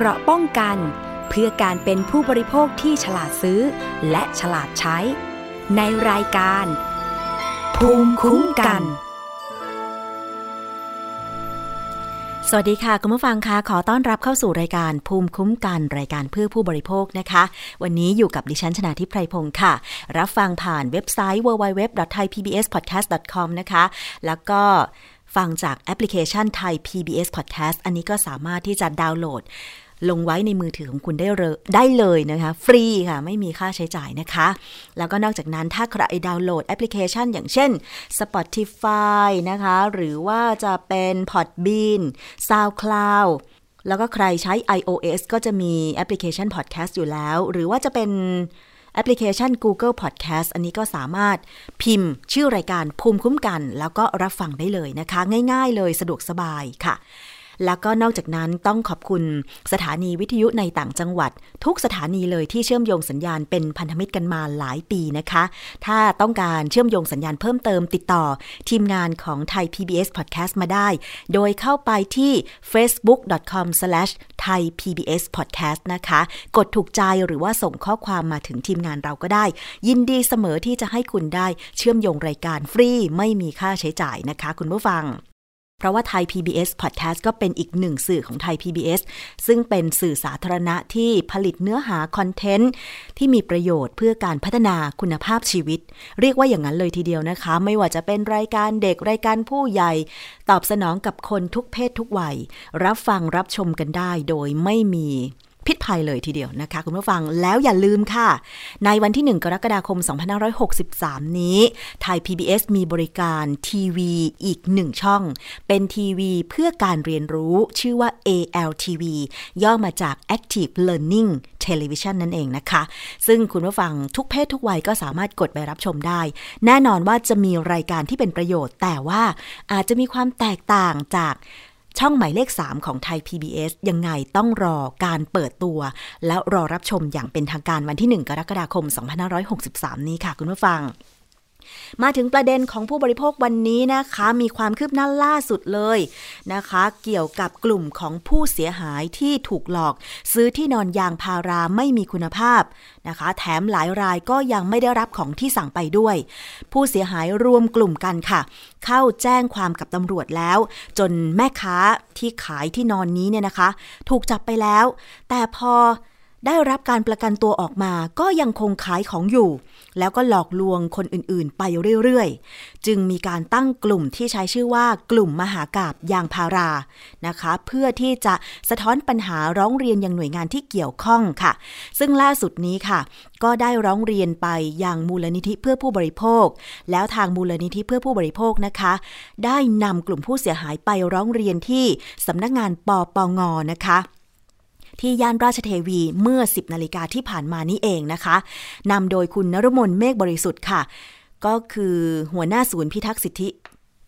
เกราะป้องกัน เพื่อการเป็นผู้บริโภคที่ฉลาดซื้อ และฉลาดใช้ ในรายการ ภูมิคุ้มกัน สวัสดีค่ะ คุณผู้ฟังคะขอต้อนรับเข้าสู่รายการภูมิคุ้มกันรายการเพื่อผู้บริโภคนะคะ วันนี้อยู่กับดิฉันชนาทิพไพรพงศ์ค่ะ รับฟังผ่านเว็บไซต์ www.thaipbspodcast.com นะคะ แล้วก็ฟังจากแอปพลิเคชันไทย PBS Podcast อันนี้ก็สามารถที่จะดาวน์โหลด ลงไว้ในมือถือของคุณได้เลยได้เลยนะคะ ฟรีค่ะ ไม่มีค่าใช้จ่ายนะคะ แล้วก็นอกจากนั้นถ้าใครดาวน์โหลดแอปพลิเคชัน อย่างเช่น Spotify นะคะ หรือว่าจะเป็น Podbean SoundCloud แล้วก็ใครใช้ iOS ก็จะมีแอปพลิเคชัน Podcast อยู่แล้ว หรือว่าจะเป็นแอปพลิเคชัน Google Podcast อันนี้ก็สามารถพิมพ์ชื่อรายการภูมิคุ้มกัน แล้วก็รับฟังได้เลยนะคะ ง่ายๆเลยสะดวกสบายค่ะ แล้วก็นอกจากนั้นต้องขอบคุณสถานีวิทยุในต่างจังหวัด ทุกสถานีเลยที่เชื่อมโยงสัญญาณเป็นพันธมิตรกันมาหลายปีนะคะ ถ้าต้องการเชื่อมโยงสัญญาณเพิ่มเติมติดต่อ ทีมงานของไทย PBS Podcast มาได้ โดยเข้าไปที่ facebook.com/thaipbspodcast นะคะ กดถูกใจหรือว่าส่งข้อความมาถึงทีมงานเราก็ได้ ยินดีเสมอที่จะให้คุณได้เชื่อมโยงรายการฟรีไม่มีค่าใช้จ่ายนะคะ คุณผู้ฟัง เพราะว่าไทย PBS Podcast ก็เป็นอีกหนึ่งสื่อของไทย PBS ซึ่งเป็นสื่อสาธารณะที่ผลิตเนื้อหาคอนเทนต์ที่มีประโยชน์เพื่อการพัฒนาคุณภาพชีวิต เรียกว่าอย่างนั้นเลยทีเดียวนะคะ ไม่ว่าจะเป็นรายการเด็กรายการผู้ใหญ่ ตอบสนองกับคนทุกเพศทุกวัย รับฟังรับชมกันได้โดยไม่มี พิษภัยเลยทีเดียวนะคะ คุณผู้ฟังแล้วอย่าลืมค่ะ ในวันที่ 1 กรกฎาคม 2563 นี้ ไทย PBS มีบริการทีวีอีกหนึ่งช่อง เป็นทีวีเพื่อการเรียนรู้ชื่อว่า ALTV ย่อมาจาก Active Learning Television นั่นเองนะคะ ซึ่งคุณผู้ฟังทุกเพศทุกวัยก็สามารถกดไปรับชมได้ แน่นอนว่าจะมีรายการที่เป็นประโยชน์ แต่ว่าอาจจะมีความแตกต่างจาก ช่องหมายเลข 3 ของไทย PBS ยังไงต้องรอการเปิดตัว แล้วรอรับชมอย่างเป็นทางการวันที่ 1 กรกฎาคม 2563 นี้ค่ะคุณผู้ฟัง มาถึงประเด็นของผู้บริโภควันนี้นะคะ มีความคืบหน้าล่าสุดเลยนะคะ เกี่ยวกับกลุ่มของผู้เสียหายที่ถูกหลอก ซื้อที่นอนยางพาราไม่มีคุณภาพนะคะ แถมหลายรายก็ยังไม่ได้รับของที่สั่งไปด้วย ผู้เสียหายรวมกลุ่มกันค่ะ เข้าแจ้งความกับตำรวจแล้ว จนแม่ค้าที่ขายที่นอนนี้เนี่ยนะคะ ถูกจับไปแล้ว แต่พอ ได้รับการประกันตัวออกมาก็ยังคงขายของอยู่ แล้วก็หลอกลวงคนอื่นๆ ไปเรื่อยๆ จึงมีการตั้งกลุ่มที่ใช้ชื่อว่ากลุ่มมหากาบยางพารานะคะ เพื่อที่จะสะท้อนปัญหาร้องเรียนยังหน่วยงานที่เกี่ยวข้องค่ะ ซึ่งล่าสุดนี้ค่ะ ก็ได้ร้องเรียนไปยังมูลนิธิเพื่อผู้บริโภค แล้วทางมูลนิธิเพื่อผู้บริโภคนะคะ ได้นำกลุ่มผู้เสียหายไปร้องเรียนที่สำนักงานปปงนะคะ ที่ย่านราชเทวีเมื่อ 10นาฬิกาที่ผ่านมานี้เองนะคะนำโดยคุณนรมนเมฆบริสุทธิ์ค่ะ ก็คือหัวหน้าศูนย์พิทักษ์สิทธิ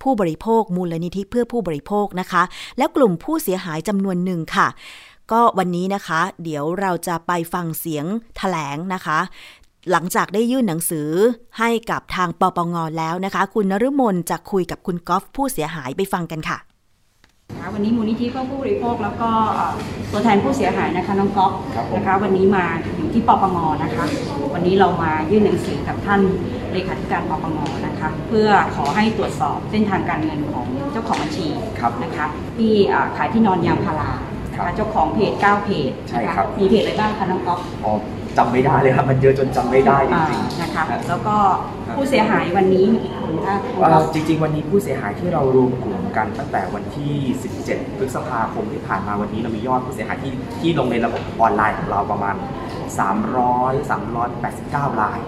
ผู้บริโภค มูลนิธิเพื่อผู้บริโภคนะคะ แล้วกลุ่มผู้เสียหายจำนวนหนึ่งค่ะ ก็วันนี้นะคะ เดี๋ยวเราจะไปฟังเสียงแถลงนะคะ หลังจากได้ยื่นหนังสือให้กับทางปปงแล้วนะคะ คุณนฤมลจะคุยกับคุณกอฟผู้เสียหายไปฟังกันค่ะ วันนี้มูลนิธิเพื่อผู้บริโภคแล้วก็เอ่อตัวแทนผู้เสียหายนะคะน้องก๊อฟครับผมนะคะวันนี้มาอยู่ที่ปปงนะคะ วันนี้เรามายื่นหนังสือกับท่านเลขาธิการปปงนะคะ เพื่อขอให้ตรวจสอบเส้นทางการเงินของเจ้าของบัญชีครับนะคะที่อ่าขายที่นอนยางพารานะครัคะบเจ้าของเพจ9เพจใช่นะะครับมีเพจอะไรบ้างคะน้องก๊อฟอ๋อ จำไม่ได้เลยครับมันเยอะจนจำไม่ได้จอ่าริงนะคะครับแล้วก็ครับผู้เสียหายวันนี้มีกี่คนคะน้องๆว่าก๊อฟจริง ๆ วันนี้ผู้เสียหายที่เรารวมกลุ่มกันตั้งแต่วันที่ 17 พฤษภาคมที่ผ่านมาวันนี้เรามียอดผู้เสียหายที่ที่ลงในระบบออนไลน์ของเราประมาณ 300 389ราย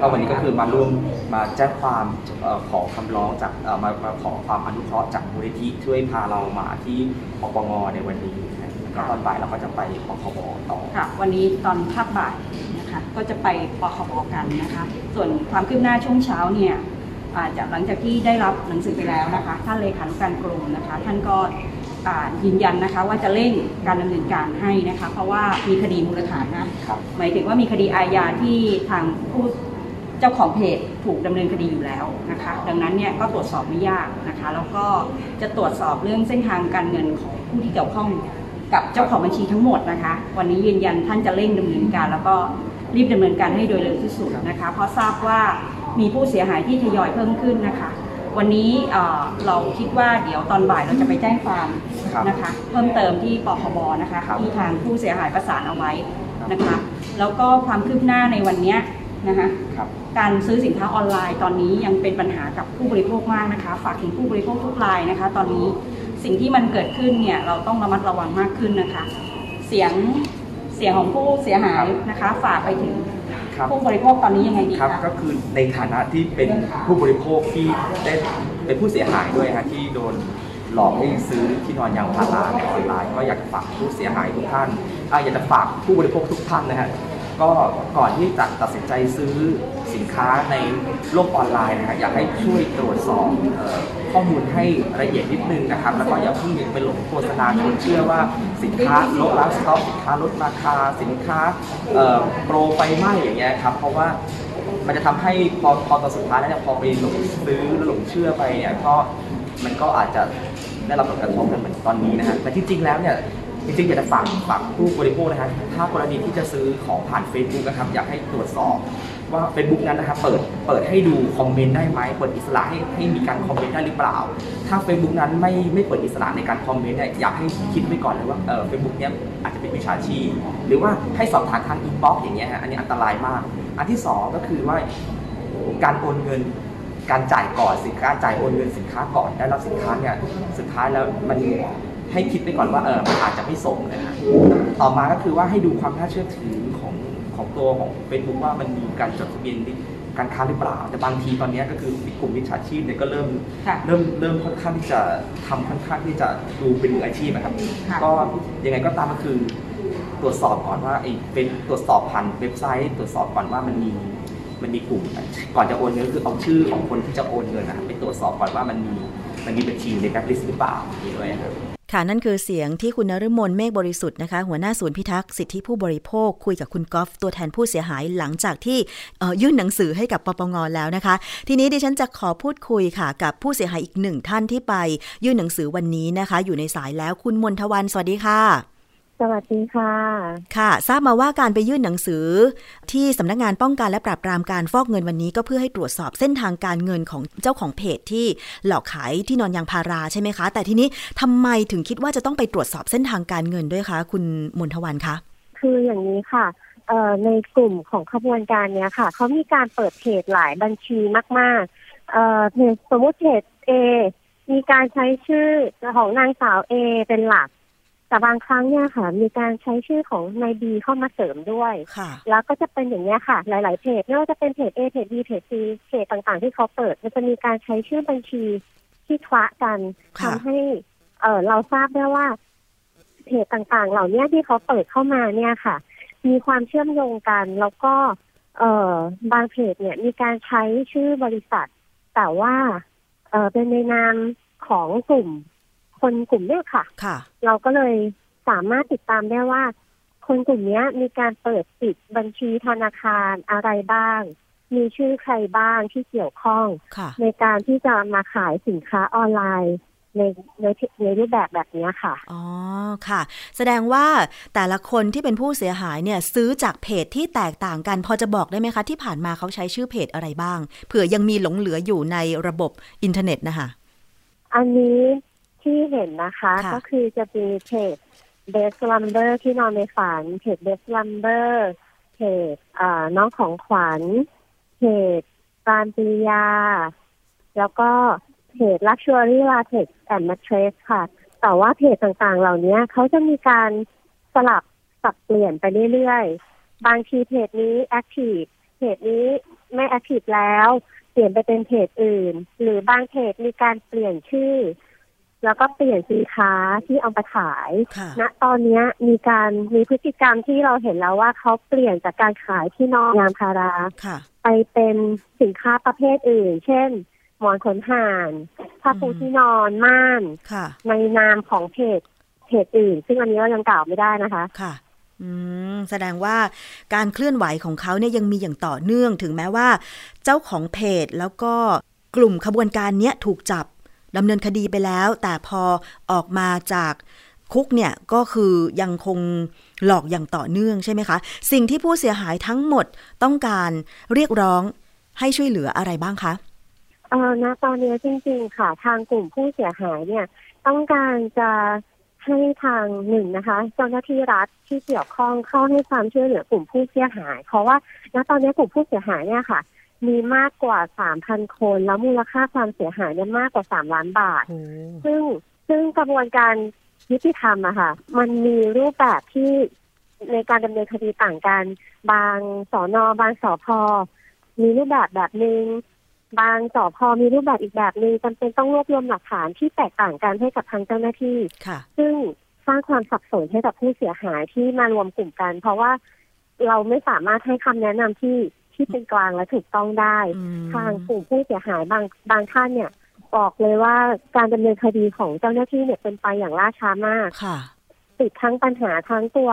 ก็วันนี้ก็คือมาร่วมมาแจ้งความเอ่อขอคำร้องจากเอ่อมามาขอความอนุเคราะห์จากมูลนิธิช่วยพาเรามาที่ปปงในวันนี้แล้วก็ ตอนบ่ายเราก็จะไปปคบต่อค่ะ วันนี้ตอนภาคบ่ายนะคะก็จะไปปคบกันนะคะ ส่วนความคืบหน้าช่วงเช้าเนี่ยอาจากหลังจากที่ได้รับหนังสือไปแล้วนะคะท่านเลขานุการกรมนะคะ ท่านก็อ่ายืนยันนะคะว่าจะเร่งการดำเนินการให้นะคะ เพราะว่ามีคดีมูลฐานนะครับหมายถึงว่ามีคดีอาญาที่ทางผู้เจ้าของเพจถูกดำเนินคดีอยู่แล้วนะคะ ดังนั้นเนี่ยก็ตรวจสอบไม่ยากนะคะ แล้วก็จะตรวจสอบเรื่องเส้นทางการเงินของผู้ที่เกี่ยวข้อง กับเจ้าของบัญชีทั้งหมดนะคะ วันนี้ยืนยันท่านจะเร่งดำเนินการ แล้วก็รีบดำเนินการให้โดยเร็วที่สุดนะคะ เพราะทราบว่ามีผู้เสียหายที่ทยอยเพิ่มขึ้นนะคะ วันนี้เอ่อเราคิดว่าเดี๋ยวตอนบ่ายเราจะไปแจ้งความครับนะคะ เพิ่มเติมที่ปคบนะคะครับที่ทางผู้เสียหายประสานเอาไว้ครับนะคะ แล้วก็ความคืบหน้าในวันเนี้ยนะคะครับการซื้อสินค้าออนไลน์ตอนนี้ยังเป็นปัญหากับผู้บริโภคมากนะคะ ฝากถึงผู้บริโภคทุกรายนะคะ ตอนนี้ สิ่งที่มันเกิดขึ้นเนี่ยเราต้องระมัดระวังมากขึ้นนะคะ เสียงเสียงของผู้เสียหายนะคะ ฝากไปถึงครับผู้บริโภคตอนนี้ยังไงดีครับคะก็คือในฐานะที่เป็นผู้บริโภคที่ได้เป็นผู้เสียหายด้วยฮะที่โดนหลอกให้ซื้อที่นอนยางพาราในออนไลน์ ก็อยากจะฝากผู้เสียหายทุกท่านอะอยากจะฝากผู้บริโภคทุกท่านนะฮะ ก็ก่อนที่จะตัดสินใจซื้อสินค้าในโลกออนไลน์นะฮะอยากให้ช่วยตรวจสอบข้อมูลให้ละเอียดนิดนึงนะครับ แล้วก็อย่าเพิ่งไปหลงโฆษณาชวนเชื่อว่าสินค้าลดแล้วสต็อกสินค้าลดราคาสินค้าโปรไฟไหม้อย่างเงี้ยครับเพราะว่ามันจะทำให้พอพอตอนสุดท้ายแล้วเนี่ยพอไปหลงซื้อแล้วหลงเชื่อไปเนี่ยก็มันก็อาจจะได้รับผลกระทบกันเหมือนตอนนี้นะฮะแต่ที่จริงแล้วเนี่ย จริงๆอยากจะฝากฝากผู้บริโภคนะฮะถ้ากรณีที่จะซื้อของผ่าน Facebook นะครับอยากให้ตรวจสอบว่า Facebook นั้นนะครับเปิดเปิดให้ดูคอมเมนต์ได้ไหมเปิดอิสระให้ให้มีการคอมเมนต์ได้หรือเปล่า ถ้า Facebook นั้นไม่ไม่เปิดอิสระในการคอมเมนต์เนี่ยอยากให้คิดไว้ก่อนเลยว่าเออเฟซบุ๊กเนี่ยอาจจะเป็นมิจฉาชีพหรือว่าให้สอบถามทาง inbox อย่างเงี้ยฮะอันนี้อันตรายมาก อันที่สองก็คือว่าการโอนเงินการจ่ายก่อนสินค้าจ่ายโอนเงินสินค้าก่อนได้รับสินค้าเนี่ยสุดท้ายแล้วมัน ให้คิดไปก่อนว่าเออมันอาจจะไม่ส่งนะฮะต่อมาก็คือว่าให้ดูความน่าเชื่อถือของของตัวของ Facebook ว่ามันมีการจดทะเบียนการค้าหรือเปล่า แต่บางทีตอนเนี้ยก็คือกลุ่มมิจฉาชีพเนี่ยก็เริ่มค่ะเริ่มเริ่มค่อนข้างที่จะทำค่อนข้างที่จะดูเป็นมืออาชีพนะครับค่ะก็ยังไงก็ตามก็คือตรวจสอบก่อนว่าไอ้เป็นตรวจสอบผ่านเว็บไซต์ ตรวจสอบก่อนว่ามันมีมันมีกลุ่ม ก่อนจะโอนเงินคือเอาชื่อของคนที่จะโอนเงินนะครับไปตรวจสอบก่อนว่ามันมีมันมีบัญชีในแบ็คลิสต์หรือเปล่าอย่างนี้ด้วยนะครับ ค่ะนั่นคือเสียงที่คุณนฤมลเมฆบริสุทธิ์นะคะ หัวหน้าศูนย์พิทักษ์สิทธิผู้บริโภค คุยกับคุณกอล์ฟตัวแทนผู้เสียหายหลังจากที่ยื่นหนังสือให้กับปปงแล้วนะคะ ทีนี้ดิฉันจะขอพูดคุยค่ะ กับผู้เสียหายอีกหนึ่งท่านที่ไปยื่นหนังสือวันนี้นะคะ อยู่ในสายแล้วคุณมนทวันสวัสดีค่ะ สวัสดีค่ะ ค่ะ ทราบมาว่าการไปยื่นหนังสือ ที่สำนักงานป้องกันและปราบปรามการฟอกเงินวันนี้ก็เพื่อให้ตรวจสอบเส้นทางการเงินของเจ้าของเพจที่หลอกขายที่นอนยางพาราใช่ไหมคะ แต่ทีนี้ทำไมถึงคิดว่าจะต้องไปตรวจสอบเส้นทางการเงินด้วยคะ คุณมนทวันคะ คืออย่างนี้ค่ะเอ่อในกลุ่มของขบวนการเนี้ยค่ะ เขามีการเปิดเพจหลายบัญชีมากๆเอ่อเพจสมมติเพจ A มีการใช้ชื่อของนางสาว A เป็นหลัก แต่บางครั้งเนี่ยค่ะ มีการใช้ชื่อของนายบีเข้ามาเสริมด้วยค่ะแล้วก็จะเป็นอย่างนี้ยค่ะ หลาย ๆ เพจไม่ว่าจะเป็นเพจ A เพจ B เพจ C เพจต่าง ๆ ที่เขาเปิด มันจะมีการใช้ชื่อบัญชีที่คละกันค่ะทำให้เออเราทราบได้ว่า เพจต่าง ๆ เหล่านี้ที่เขาเปิดเข้ามาเนี่ยค่ะ มีความเชื่อมโยงกัน แล้วก็ เออบางเพจเนี่ย มีการใช้ชื่อบริษัท แต่ว่า เออเป็นในนามของกลุ่ม คนกลุ่มเนี้ยค่ะ ค่ะ เราก็เลยสามารถติดตามได้ว่า คนกลุ่มเนี้ยมีการเปิดปิดบัญชีธนาคารอะไรบ้าง มีชื่อใครบ้างที่เกี่ยวข้องค่ะในการที่จะมาขายสินค้าออนไลน์ในในในรูปแบบแบบเนี้ยค่ะ อ๋อ ค่ะ แสดงว่าแต่ละคนที่เป็นผู้เสียหายเนี่ย ซื้อจากเพจที่แตกต่างกัน พอจะบอกได้ไหมคะ ที่ผ่านมาเขาใช้ชื่อเพจอะไรบ้าง เผื่อยังมีหลงเหลืออยู่ในระบบอินเทอร์เน็ตนะคะ อันนี้ ที่เห็นนะคะค่ะก็คือจะมีเพจ Best Lumber ที่นอนในฝันเพจ Best Lumber เพจอ่าน้องของขวัญเพจการปริยา แล้วก็เพจ Luxury Latex and Mattress ค่ะ แต่ว่าเพจต่างๆ เหล่านี้เขาจะมีการสลับสับเปลี่ยนไปเรื่อยๆ บางทีเพจนี้ active เพจนี้ไม่ active แล้ว เปลี่ยนไปเป็นเพจอื่น หรือบางเพจมีการเปลี่ยนชื่อ แล้วก็เปลี่ยนสินค้าที่เอาไปขายค่ะณตอนเนี้ยมีการมีพฤติกรรมที่เราเห็นแล้วว่าเขาเปลี่ยนจากการขายที่นอกยางพาราค่ะไปเป็นสินค้าประเภทอื่น เช่น หมอนขนห่านผ้าปูอืมที่นอนม่านค่ะในนามของเพจเพจอื่น ซึ่งอันนี้เรายังกล่าวไม่ได้นะคะค่ะอืมแสดงว่าการเคลื่อนไหวของเขาเนี่ยยังมีอย่างต่อเนื่องถึงแม้ว่า เจ้าของเพจแล้วก็กลุ่มขบวนการเนี้ยถูกจับ ดำเนินคดีไปแล้ว แต่พอออกมาจากคุกเนี่ยก็คือยังคงหลอกอย่างต่อเนื่องใช่ไหมคะ สิ่งที่ผู้เสียหายทั้งหมดต้องการเรียกร้องให้ช่วยเหลืออะไรบ้างคะเออณตอนนี้จริงๆค่ะ ทางกลุ่มผู้เสียหายเนี่ย ต้องการจะให้ทางหนึ่งนะคะเจ้าหน้าที่รัฐที่เกี่ยวข้องเข้าให้ความช่วยเหลือกลุ่มผู้เสียหาย เพราะว่าณตอนนี้กลุ่มผู้เสียหายเนี่ยค่ะ มีมากกว่าสามพันคน แล้วมูลค่าความเสียหายเนี่ยมากกว่าสามล้านบาท ซึ่งซึ่งกระบวนการยุติธรรมอะค่ะ มันมีรูปแบบที่ในการดำเนินคดีต่างกัน บางสอนอบางสอพอมีรูปแบบแบบหนึ่งบางสอพอมีรูปแบบอีกแบบหนึ่งจำเป็นต้องรวบรวมหลักฐานที่แตกต่างกันให้กับทางเจ้าหน้าที่ค่ะซึ่งสร้างความสับสนให้กับผู้เสียหายที่มารวมกลุ่มกัน เพราะว่าเราไม่สามารถให้คำแนะนำที่ ที่เป็นกลางและถูกต้องได้อืมทางกลุ่มผู้เสียหายบางบางท่านเนี่ยบอกเลยว่าการดำเนินคดีของเจ้าหน้าที่เนี่ยเป็นไปอย่างล่าช้ามากค่ะ ติดทั้งปัญหาทั้งตัว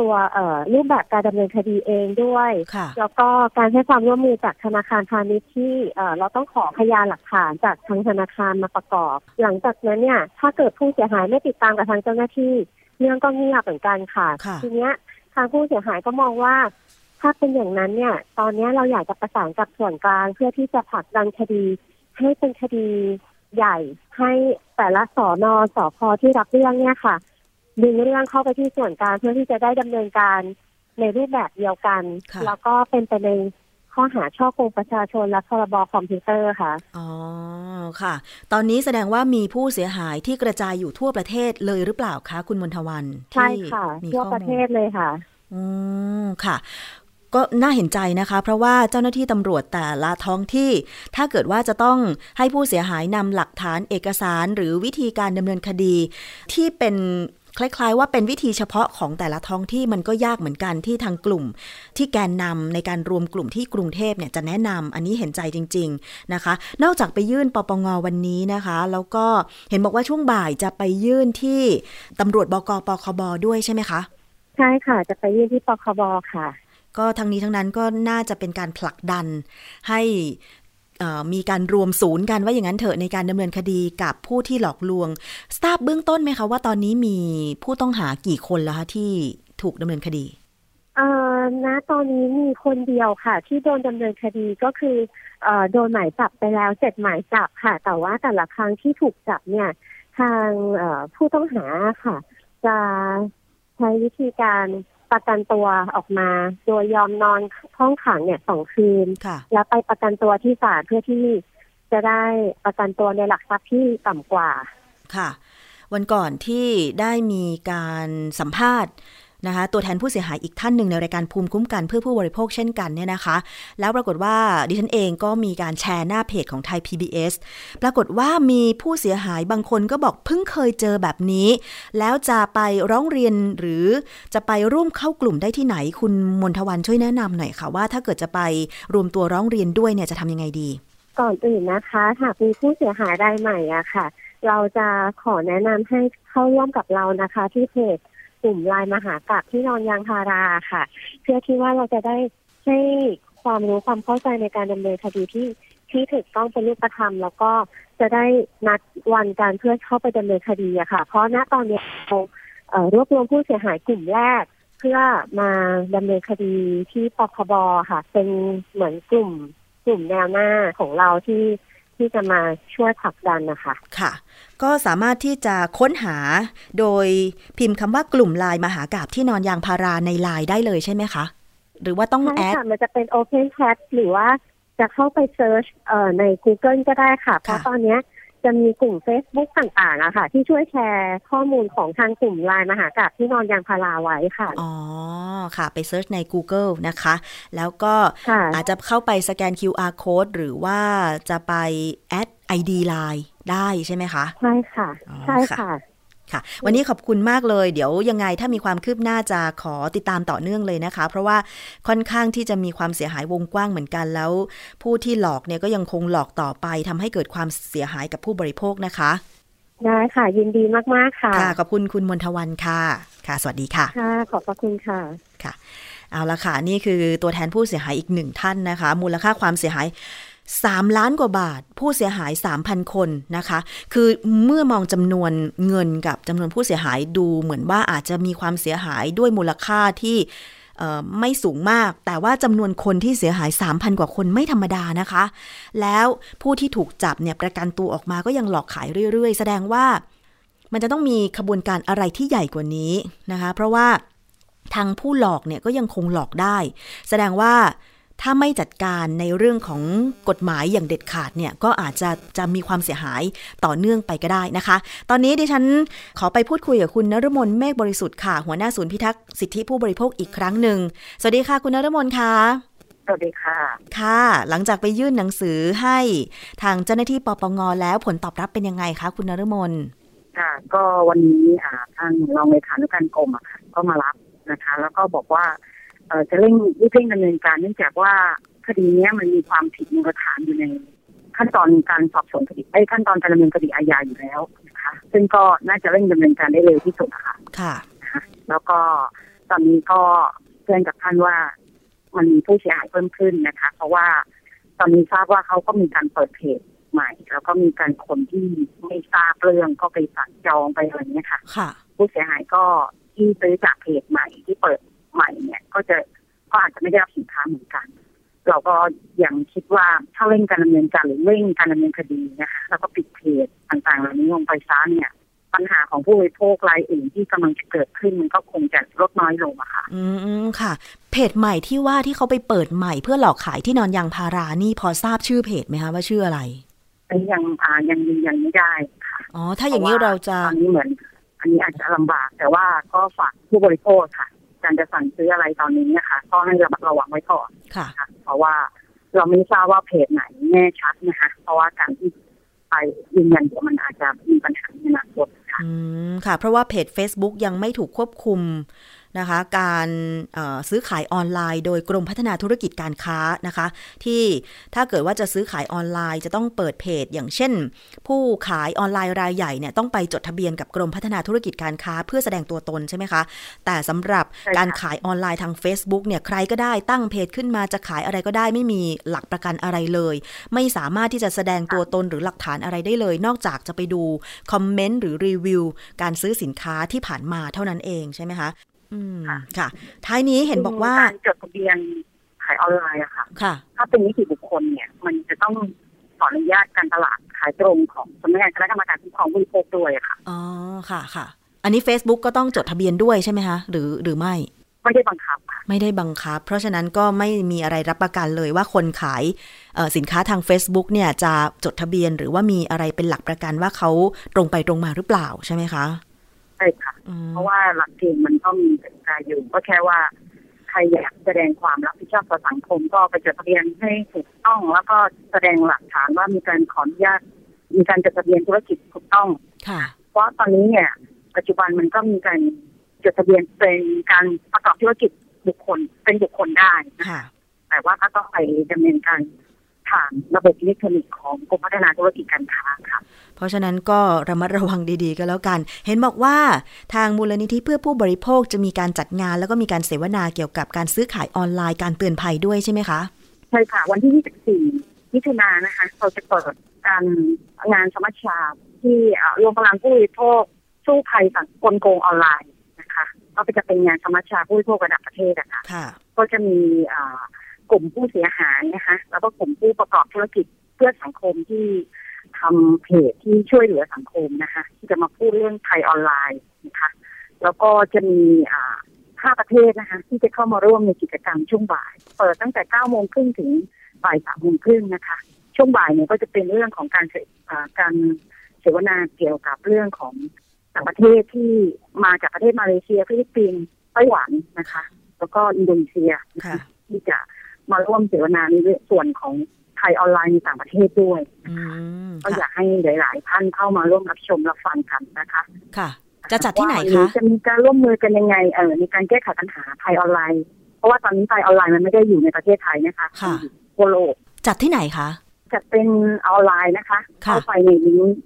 ตัวเอ่อรูปแบบการดำเนินคดีเองด้วยค่ะแล้วก็การให้ความร่วมมือจากธนาคารพาณิชย์ที่เอ่อเราต้องขอพยานหลักฐานจากทางธนาคารมาประกอบ หลังจากนั้นเนี่ย ถ้าเกิดผู้เสียหายไม่ติดตามกับทางเจ้าหน้าที่เรื่องก็เงียบเหมือนกันค่ะค่ะทีเนี้ยทางผู้เสียหายก็มองว่า ถ้าเป็นอย่างนั้นเนี่ย ตอนเนี้ยเราอยากจะประสานกับส่วนกลางเพื่อที่จะผลักดันคดี ให้เป็นคดีใหญ่ ให้แต่ละสอนอสอพอที่รับเรื่องเนี่ยค่ะดึงเรื่องเข้าไปที่ส่วนกลางเพื่อที่จะได้ดำเนินการในรูปแบบเดียวกันค่ะแล้วก็เป็นไปในข้อหาช่อโกงประชาชนและพรบคอมพิวเตอร์ค่ะ อ๋อ ค่ะ ตอนนี้แสดงว่ามีผู้เสียหายที่กระจายอยู่ทั่วประเทศเลยหรือเปล่าคะ คุณมนทวัน ใช่ที่ค่ะมีทั่วข้อประเทมูลศเลยค่ะ อืม ค่ะ ก็น่าเห็นใจนะคะ เพราะว่าเจ้าหน้าที่ตำรวจแต่ละท้องที่ ถ้าเกิดว่าจะต้องให้ผู้เสียหายนำหลักฐานเอกสารหรือวิธีการดำเนินคดี ที่เป็นคล้ายๆ ว่าเป็นวิธีเฉพาะของแต่ละท้องที่มันก็ยากเหมือนกันที่ทางกลุ่ม ที่แกนนำในการรวมกลุ่มที่กรุงเทพเนี่ยจะแนะนำอันนี้เห็นใจจริง ๆนะคะ นอกจากไปยื่นปปงวันนี้นะคะ แล้วก็เห็นบอกว่าช่วงบ่ายจะไปยื่นที่ตำรวจบกปคบด้วยใช่ไหมคะ ใช่ค่ะ จะไปยื่นที่ปคบค่ะ ก็ทั้งนี้ทั้งนั้นก็น่าจะเป็นการผลักดันให้มีการรวมศูนย์กันว่าอย่างนั้นเถอะในการดำเนินคดีกับผู้ที่หลอกลวง ทราบเบื้องต้นไหมคะว่าตอนนี้มีผู้ต้องหากี่คนแล้วคะที่ถูกดำเนินคดีเอ่อณตอนนี้มีคนเดียวค่ะ ที่โดนดำเนินคดีก็คือเอ่อโดนหมายจับไปแล้วเจ็ดหมายจับค่ะ แต่ว่าแต่ละครั้งที่ถูกจับเนี่ย ทางผู้ต้องหาค่ะ จะใช้วิธีการ ประกันตัวออกมา โดยยอมนอนห้องขังเนี่ยสองคืนค่ะแล้วไปประกันตัวที่ศาลเพื่อที่จะได้ประกันตัวในหลักทรัพย์ที่ต่ำกว่าค่ะ วันก่อนที่ได้มีการสัมภาษณ์ นะคะตัวแทนผู้เสียหายอีกท่านหนึ่งในรายการภูมิคุ้มกันเพื่อผู้บริโภคเช่นกันเนี่ยนะคะ แล้วปรากฏว่าดิฉันเองก็มีการแชร์หน้าเพจของไทย PBS ปรากฏว่ามีผู้เสียหายบางคนก็บอกเพิ่งเคยเจอแบบนี้ แล้วจะไปร้องเรียนหรือจะไปร่วมเข้ากลุ่มได้ที่ไหนคุณมนทวันช่วยแนะนำหน่อยค่ะว่าถ้าเกิดจะไปรวมตัวร้องเรียนด้วยเนี่ยจะทำยังไงดี ก่อนอื่นนะคะหากมีผู้เสียหายรายใหม่อะค่ะ เราจะขอแนะนำให้เข้าร่วมกับเรานะคะ ที่เพจ กลุ่มลายมหากราบที่นอนยางพาราค่ะ เพื่อที่ว่าเราจะได้ให้ความรู้ความเข้าใจในการดำเนินคดีที่ที่ถูกต้องเป็นรูปธรรม แล้วก็จะได้นัดวันการเพื่อเข้าไปดำเนินคดีอะค่ะ เพราะณตอนนี้เรารวบรวมผู้เสียหายกลุ่มแรก เพื่อมาดำเนินคดีที่ปคบค่ะ เป็นเหมือนกลุ่มกลุ่มแนวหน้าของเราที่ ที่จะมาช่วยผลักดันนะคะค่ะ ก็สามารถที่จะค้นหาโดยพิมพ์คำว่ากลุ่มไลน์มหากาพย์ที่นอนยางพาราในไลน์ได้เลยใช่ไหมคะ หรือว่าต้องใช่ add ค่ะมันจะเป็น Open Chat หรือว่าจะเข้าไป search เอ่อใน Google ก็ได้ค่ะ เพราะค่ะตอนเนี้ย จะมีกลุ่ม Facebook ต่างๆอะค่ะ ที่ช่วยแชร์ข้อมูลของทางกลุ่มไลน์มหากาพย์ที่นอนยางพาราไว้ค่ะ อ๋อ ค่ะ ไป search ใน Google นะคะ แล้วก็ค่ะอาจจะเข้าไปสแกน QR code หรือว่าจะไปแอด ID Line ได้ใช่ไหมคะ ใช่ค่ะอ๋อใช่ค่ะ ค่ะค่ะ วันนี้ขอบคุณมากเลย เดี๋ยวยังไงถ้ามีความคืบหน้าจะขอติดตามต่อเนื่องเลยนะคะ เพราะว่าค่อนข้างที่จะมีความเสียหายวงกว้างเหมือนกันแล้ว ผู้ที่หลอกเนี่ยก็ยังคงหลอกต่อไปทำให้เกิดความเสียหายกับผู้บริโภคนะคะได้ค่ะ ยินดีมาก ๆ ค่ะค่ะขอบคุณคุณมนทวันค่ะ ค่ะ สวัสดีค่ะ ค่ะ ขอบพระคุณค่ะค่ะ เอาละค่ะ นี่คือตัวแทนผู้เสียหายอีกหนึ่งท่านนะคะ มูลค่าความเสียหาย 3 ล้านกว่าบาท ผู้เสียหาย 3,000 คนนะคะ คือเมื่อมองจำนวนเงินกับจำนวนผู้เสียหายดูเหมือนว่าอาจจะมีความเสียหายด้วยมูลค่าที่ไม่สูงมาก แต่ว่าจำนวนคนที่เสียหาย 3,000 กว่าคนไม่ธรรมดานะคะ แล้วผู้ที่ถูกจับเนี่ยประกันตัวออกมาก็ยังหลอกขายเรื่อย ๆ แสดงว่ามันจะต้องมีขบวนการอะไรที่ใหญ่กว่านี้นะคะ เพราะว่าทางผู้หลอกเนี่ยก็ยังคงหลอกได้ แสดงว่า ถ้าไม่จัดการในเรื่องของกฎหมายอย่างเด็ดขาดเนี่ยก็อาจจะจะมีความเสียหายต่อเนื่องไปก็ได้นะคะ ตอนนี้ดิฉันขอไปพูดคุยกับคุณนรมนเมฆบริสุทธิ์ค่ะ หัวหน้าศูนย์พิทักษ์สิทธิผู้บริโภคอีกครั้งหนึ่ง สวัสดีค่ะ คุณนรมนค่ะสวัสดีค่ะ ค่ะ หลังจากไปยื่นหนังสือให้ทางเจ้าหน้าที่ปปงแล้วผลตอบรับเป็นยังไงคะคุณนรมนค่ะ ก็วันนี้ทางรองเลขานุการกรมอะค่ะก็มารับนะคะ แล้วก็บอกว่า จะเร่งรีบเร่งดำเนินการเนื่องจากว่าคดีนี้มันมีความผิดมูลฐานอยู่ในขั้นตอนการสอบสวนคดีไอ้ขั้นตอนการดำเนินคดีอาญาอยู่แล้วนะคะซึ่งก็น่าจะเร่งดำเนินการได้เร็วที่สุดนะคะค่ะแล้วก็ตอนนี้ก็เพื่อนกับท่านว่ามันมีผู้เสียหายเพิ่มขึ้นนะคะ เพราะว่าตอนนี้ทราบว่าเขาก็มีการเปิดเพจใหม่ แล้วก็มีการคนที่ไม่ทราบเรื่องก็ไปสั่งจองไปอะไรเงี้ยค่ะค่ะผู้เสียหายก็ที่ซื้อจากเพจใหม่ที่เปิด ใหม่เนี่ยก็จะก็อาจจะไม่ได้รับสินค้าเหมือนกัน เราก็ยังคิดว่าถ้าเร่งการดำเนินการหรือเร่งการดำเนินคดีนะคะแล้วก็ปิดเพจต่างๆเหล่านี้ลงไปซ้าเนี่ยปัญหาของผู้บริโภครายอื่นที่กำลังจะเกิดขึ้นมันก็คงจะลดน้อยลงอะค่ะ อืมค่ะ เพจใหม่ที่ว่าที่เขาไปเปิดใหม่เพื่อหลอกขายที่นอนยางพารานี่พอทราบชื่อเพจไหมคะว่าชื่ออะไรอันนี้ยังอ่ายังยืนยันไม่ได้ค่ะอ๋อถ้าอย่างนี้เราจะตอนนี้เหมือน อันนี้อาจจะลำบาก แต่ว่าก็ฝากผู้บริโภคค่ะ การจะสั่งซื้ออะไรตอนนี้นะคะก็ให้ระมัดระวังไว้ก่อนค่ะ เพราะว่าเราไม่ทราบว่าเพจไหนแน่ชัดนะคะ เพราะว่าการที่ไปยืนยันว่ามันอาจจะมีปัญหาในอนาคตค่ะอืมค่ะ เพราะว่าเพจ Facebook ยังไม่ถูกควบคุม นะคะการซื้อขายออนไลน์โดยกรมพัฒนาธุรกิจการค้านะคะ ที่ถ้าเกิดว่าจะซื้อขายออนไลน์จะต้องเปิดเพจ อย่างเช่น ผู้ขายออนไลน์รายใหญ่เนี่ยต้องไปจดทะเบียนกับกรมพัฒนาธุรกิจการค้า เพื่อแสดงตัวตนใช่ไหมคะ แต่สำหรับการขายออนไลน์ทาง Facebook เนี่ยใครก็ได้ตั้งเพจขึ้นมาจะขายอะไรก็ได้ไม่มีหลักประกันอะไรเลย ไม่สามารถที่จะแสดงตัวตนหรือหลักฐานอะไรได้เลย นอกจากจะไปดูคอมเมนต์หรือรีวิวการซื้อสินค้าที่ผ่านมาเท่านั้นเองใช่ไหมคะ อืมค่ะ ท้ายนี้เห็นบอกว่าการจดทะเบียนขายออนไลน์อะค่ะ ค่ะ ถ้าเป็นนิติบุคคลเนี่ย มันจะต้องขออนุญาตการตลาดขายตรงของสำนักงานคณะกรรมการคุ้มครองผู้บริโภคด้วยค่ะ อ๋อ ค่ะค่ะ อันนี้ Facebook ก็ต้องจดทะเบียนด้วยใช่ไหมคะ หรือหรือไม่ ไม่ได้บังคับ ไม่ได้บังคับ เพราะฉะนั้นก็ไม่มีอะไรรับประกันเลยว่าคนขายสินค้าทาง Facebook เนี่ยจะจดทะเบียนหรือว่ามีอะไรเป็นหลักประกันว่าเขาตรงไปตรงมาหรือเปล่าใช่ไหมคะ ช่ค่ะ เพราะว่าหลักเกณฑ์มันก็มีกติกาอยู่ก็แค่ว่าใครอยากแสดงความรับผิดชอบต่อสังคมก็ไปจดทะเบียนให้ถูกต้อง แล้วก็แสดงหลักฐานว่ามีการขออนุญาตมีการจดทะเบียนธุรกิจถูกต้องค่ะ เพราะตอนนี้เนี่ย ปัจจุบันมันก็มีการจดทะเบียนเป็นการประกอบธุรกิจบุคคลเป็นบุคคลได้ค่ะแต่ว่าก็ต้องไปดำเนินการ ผ่านระบบอิเล็กทรอนิกส์ของกรมพัฒนาธุรกิจการค้าค่ะ เพราะฉะนั้นก็ระมัดระวังดีๆ ก็แล้วกัน เห็นบอกว่าทางมูลนิธิเพื่อผู้บริโภคจะมีการจัดงาน แล้วก็มีการเสวนาเกี่ยวกับการซื้อขายออนไลน์การเตือนภัยด้วยใช่ไหมคะ ใช่ค่ะ วันที่ 24มิถุนายนนะคะเราจะเปิดการงานสมัชชาที่รวมพลังผู้บริโภคสู้ภัยสังกลโกงออนไลน์นะคะ ก็จะเป็นงานสมัชชาผู้บริโภคระดับประเทศนะคะก็จะมี กลุ่มผู้เสียหายนะคะ แล้วก็กลุ่มผู้ประกอบธุรกิจเพื่อสังคมที่ทำเพจที่ช่วยเหลือสังคมนะคะ ที่จะมาพูดเรื่องไทยออนไลน์นะคะ แล้วก็จะมีอ่าห้าประเทศนะคะ ที่จะเข้ามาร่วมในกิจกรรมช่วงบ่าย เปิดตั้งแต่เก้าโมงครึ่งถึงบ่ายสามโมงครึ่งนะคะ ช่วงบ่ายเนี่ยก็จะเป็นเรื่องของการการเสวนาเกี่ยวกับเรื่องของต่างประเทศที่มาจากประเทศมาเลเซียฟิลิปปินส์ไต้หวันนะคะ แล้วก็อินโดนีเซียที่จะ มาร่วมเสวนาในส่วนของภัยออนไลน์ในต่างประเทศด้วยก็อยากให้หลาย ๆ ท่านเข้ามาร่วมรับชมรับฟังกันนะคะ ค่ะ จะจัดที่ไหนคะจะมีการร่วมมือกันยังไงเออในการแก้ไขปัญหาภัยออนไลน์ เพราะว่าตอนนี้ภัยออนไลน์มันไม่ได้อยู่ในประเทศไทยนะคะค่ะทั่วโลกจัดที่ไหนคะจัดเป็นออนไลน์นะคะเข้าไปในลิงก์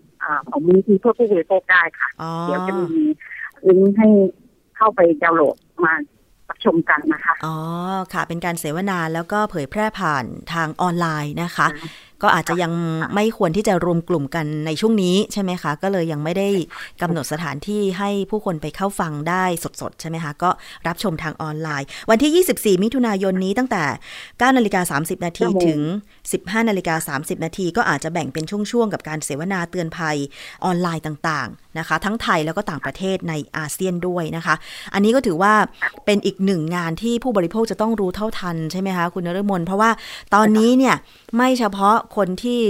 ของมูลที่เพื่อผู้บริโภคได้ค่ะ เดี๋ยวจะมีลิงก์ให้เข้าไปดาวน์โหลดมารับ ชมกันนะคะ อ๋อ ค่ะ เป็นการเสวนาแล้วก็เผยแพร่ผ่านทางออนไลน์นะคะ ก็อาจจะยังไม่ควรที่จะรวมกลุ่มกันในช่วงนี้ใช่ไหมคะ ก็เลยยังไม่ได้กำหนดสถานที่ให้ผู้คนไปเข้าฟังได้สดๆ ใช่ไหมคะ ก็รับชมทางออนไลน์ วันที่ 24 มิถุนายนนี้ตั้งแต่9นาฬิกา30 นาทีถึง 15นาฬิกา30 นาทีก็อาจจะแบ่งเป็นช่วงๆ กับการเสวนาเตือนภัยออนไลน์ต่างๆ นะคะ ทั้งไทยแล้วก็ต่างประเทศในอาเซียนด้วยนะคะ อันนี้ก็ถือว่าเป็นอีกหนึ่งงานที่ผู้บริโภคจะต้องรู้เท่าทันใช่ไหมคะคุณนฤมลเพราะว่าตอนนี้เนี่ยไม่เฉพาะคนที่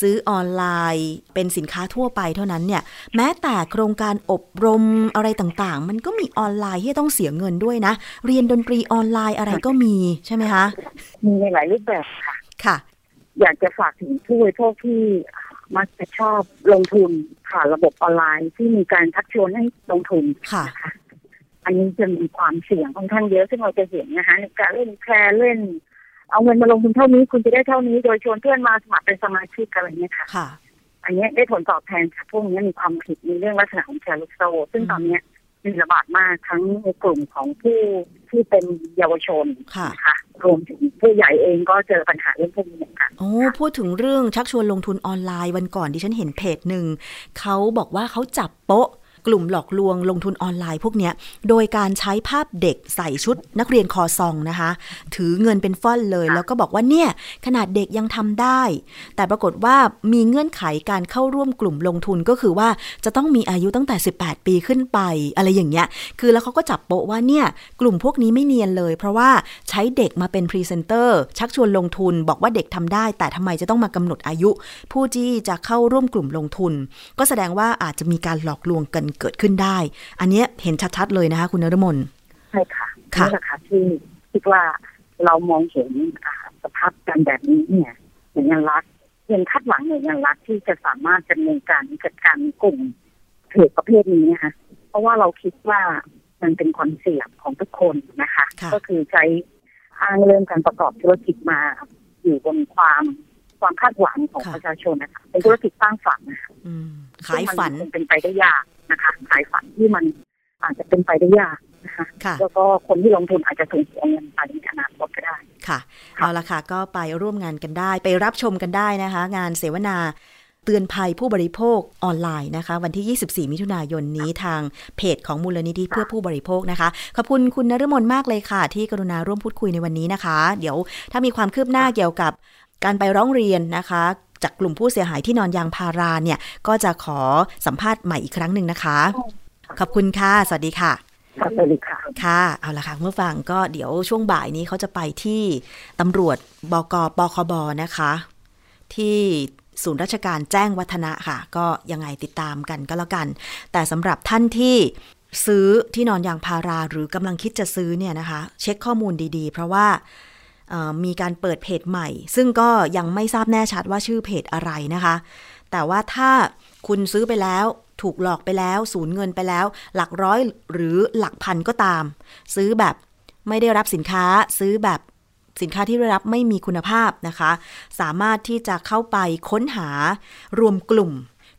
ซื้อออนไลน์เป็นสินค้าทั่วไปเท่านั้นเนี่ยแม้แต่โครงการอบรมอะไรต่างๆ มันก็มีออนไลน์ที่ต้องเสียเงินด้วยนะ เรียนดนตรีออนไลน์อะไรก็มีใช่ไหมคะมีในหลายรูปแบบค่ะค่ะ อยากจะฝากถึงผู้บริโภคที่ มักจะชอบลงทุนผ่านระบบออนไลน์ที่มีการทักชวนให้ลงทุนค่ะนะคะอันนี้จะมีความเสี่ยงค่อนข้างเยอะ ซึ่งเราจะเห็นนะคะในการเล่นแชร์เล่น เอาเงินมาลงทุนเท่านี้คุณจะได้เท่านี้ โดยชวนเพื่อนมาสมัครเป็นสมาชิกอะไรเงี้ยค่ะค่ะอันเนี้ยได้ผลตอบแทนจากพวกนี้มีความผิดในเรื่องลักษณะของแชร์ลูกโซ่ซึ่งตอนเนี้ย มีระบาดมากทั้งในกลุ่มของผู้ที่เป็นเยาวชนค่ะนะคะรวมถึงผู้ใหญ่เองก็เจอปัญหาเรื่องพวกนี้เหมือนกันโอ้พูดถึงเรื่องชักชวนลงทุนออนไลน์วันก่อนดิฉันเห็นเพจหนึ่งเขาบอกว่าเขาจับโป๊ะ กลุ่มหลอกลวงลงทุนออนไลน์พวกเนี้ย โดยการใช้ภาพเด็กใส่ชุดนักเรียนคอซองนะคะ ถือเงินเป็นฟ่อนเลย แล้วก็บอกว่าเนี่ยขนาดเด็กยังทำได้ แต่ปรากฏว่ามีเงื่อนไขการเข้าร่วมกลุ่มลงทุนก็คือว่าจะต้องมีอายุตั้งแต่ 18 ปีขึ้นไป อะไรอย่างเงี้ย คือแล้วเขาก็จับโป๊ะว่าเนี่ยกลุ่มพวกนี้ไม่เนียนเลย เพราะว่าใช้เด็กมาเป็นพรีเซนเตอร์ชักชวนลงทุนบอกว่าเด็กทำได้ แต่ทำไมจะต้องมากำหนดอายุ ผู้ที่จะเข้าร่วมกลุ่มลงทุน ก็แสดงว่าอาจจะมีการหลอกลวงกันเกิดขึ้นได้ อันเนี้ยเห็นชัดๆเลยนะคะคุณนรมนใช่ค่ะค่ะนี่แหละค่ะที่คิดว่าเรามองเห็นอ่าสภาพการแบบนี้เนี่ยหน่วยงานรัฐยังคาดหวังหน่วยงานรัฐที่จะสามารถดำเนินการจัดการกลุ่มเพจประเภทนี้นะคะเพราะว่าเราคิดว่ามันเป็นความเสี่ยงของทุกคนนะคะค่ะก็คือใช้อ้างเรื่องการประกอบธุรกิจมาอยู่บนความความคาดหวังของประชาชนนะคะเป็นธุรกิจสร้างฝันนะคะอืมขายฝันซึ่งมัคงเป็นไปได้ยาก นะคะขายฝันที่มันอาจจะเป็นไปได้ยากนะคะค่ะแล้วก็คนที่ลงทุนอาจจะสูญเสียเงินไปในอนาคตก็ได้ค่ะค่ะเอาละค่ะก็ไปร่วมงานกันได้ ไปรับชมกันได้นะคะ งานเสวนาเตือนภัยผู้บริโภคออนไลน์นะคะ วันที่ 24 มิถุนายนนี้ทางเพจของมูลนิธิเพื่อผู้บริโภคนะคะ ขอบคุณคุณนฤมลมากเลยค่ะ ที่กรุณาร่วมพูดคุยในวันนี้นะคะ เดี๋ยวถ้ามีความคืบหน้าเกี่ยวกับการไปร้องเรียนนะคะ จากกลุ่มผู้เสียหายที่นอนยางพาราเนี่ย ก็จะขอสัมภาษณ์ใหม่อีกครั้งหนึ่งนะคะ ขอบคุณค่ะ สวัสดีค่ะครับสวัสดีค่ะ ค่ะ เอาละค่ะเมื่อฟังก็เดี๋ยวช่วงบ่ายนี้เขาจะไปที่ตำรวจบกปคบนะคะ ที่ศูนย์ราชการแจ้งวัฒนะค่ะ ก็ยังไงติดตามกันก็แล้วกัน แต่สำหรับท่านที่ซื้อที่นอนยางพาราหรือกำลังคิดจะซื้อเนี่ยนะคะ เช็คข้อมูลดีๆ เพราะว่าเอ่อ มีการเปิดเพจใหม่ ซึ่งก็ยังไม่ทราบแน่ชัดว่าชื่อเพจอะไรนะคะ แต่ว่าถ้าคุณซื้อไปแล้วถูกหลอกไปแล้วสูญเงินไปแล้ว หลักร้อยหรือหลักพันก็ตาม ซื้อแบบไม่ได้รับสินค้าซื้อแบบสินค้าที่ได้รับไม่มีคุณภาพนะคะ สามารถที่จะเข้าไปค้นหารวมกลุ่ม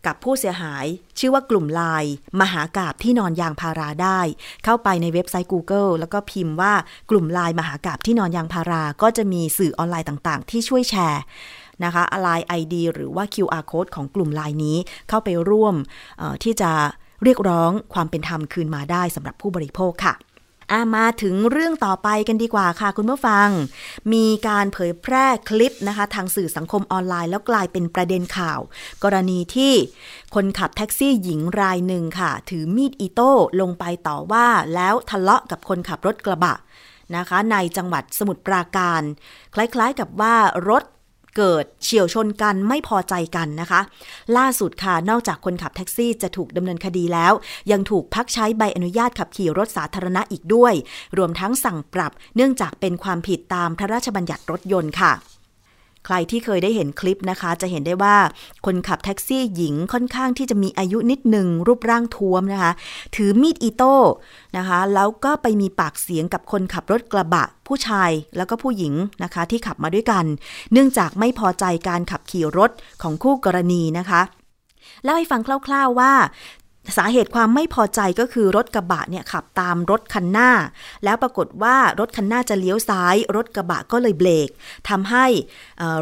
กับผู้เสียหาย ชื่อว่ากลุ่มไลน์มหากาบที่นอนยางพาราได้ เข้าไปในเว็บไซต์ Google แล้วก็พิมพ์ว่ากลุ่มไลน์มหากาพย์ที่นอนยางพารา ก็จะมีสื่อออนไลน์ต่างๆ ที่ช่วยแชร์นะคะไลน์ ID หรือว่า QR code ของกลุ่มไลน์นี้เข้าไปร่วมที่จะเรียกร้องความเป็นธรรมคืนมาได้สำหรับผู้บริโภคค่ะ อามาถึงเรื่องต่อไปกันดีกว่าค่ะคุณผู้ฟัง มีการเผยแพร่คลิปนะคะ ทางสื่อสังคมออนไลน์แล้วกลายเป็นประเด็นข่าว กรณีที่คนขับแท็กซี่หญิงรายหนึ่งค่ะ ถือมีดอิโต้ลงไปต่อว่าแล้วทะเลาะกับคนขับรถกระบะนะคะ ในจังหวัดสมุทรปราการ คล้ายๆกับว่ารถ เกิดเฉียวชนกันไม่พอใจกันนะคะ ล่าสุดค่ะนอกจากคนขับแท็กซี่จะถูกดำเนินคดีแล้ว ยังถูกพักใช้ใบอนุญาตขับขี่รถสาธารณะอีกด้วย รวมทั้งสั่งปรับเนื่องจากเป็นความผิดตามพระราชบัญญัติรถยนต์ค่ะ ใครที่เคยได้เห็นคลิปนะคะ จะเห็นได้ว่าคนขับแท็กซี่หญิงค่อนข้างที่จะมีอายุนิดหนึ่งรูปร่างท้วมนะคะ ถือมีดอิโต้นะคะ แล้วก็ไปมีปากเสียงกับคนขับรถกระบะผู้ชายแล้วก็ผู้หญิงนะคะ ที่ขับมาด้วยกัน เนื่องจากไม่พอใจการขับขี่รถของคู่กรณีนะคะเล่าให้ฟังคร่าว ๆว่า สาเหตุความไม่พอใจก็คือรถกระบะเนี่ยขับตามรถคันหน้า แล้วปรากฏว่ารถคันหน้าจะเลี้ยวซ้าย รถกระบะก็เลยเบรกทำให้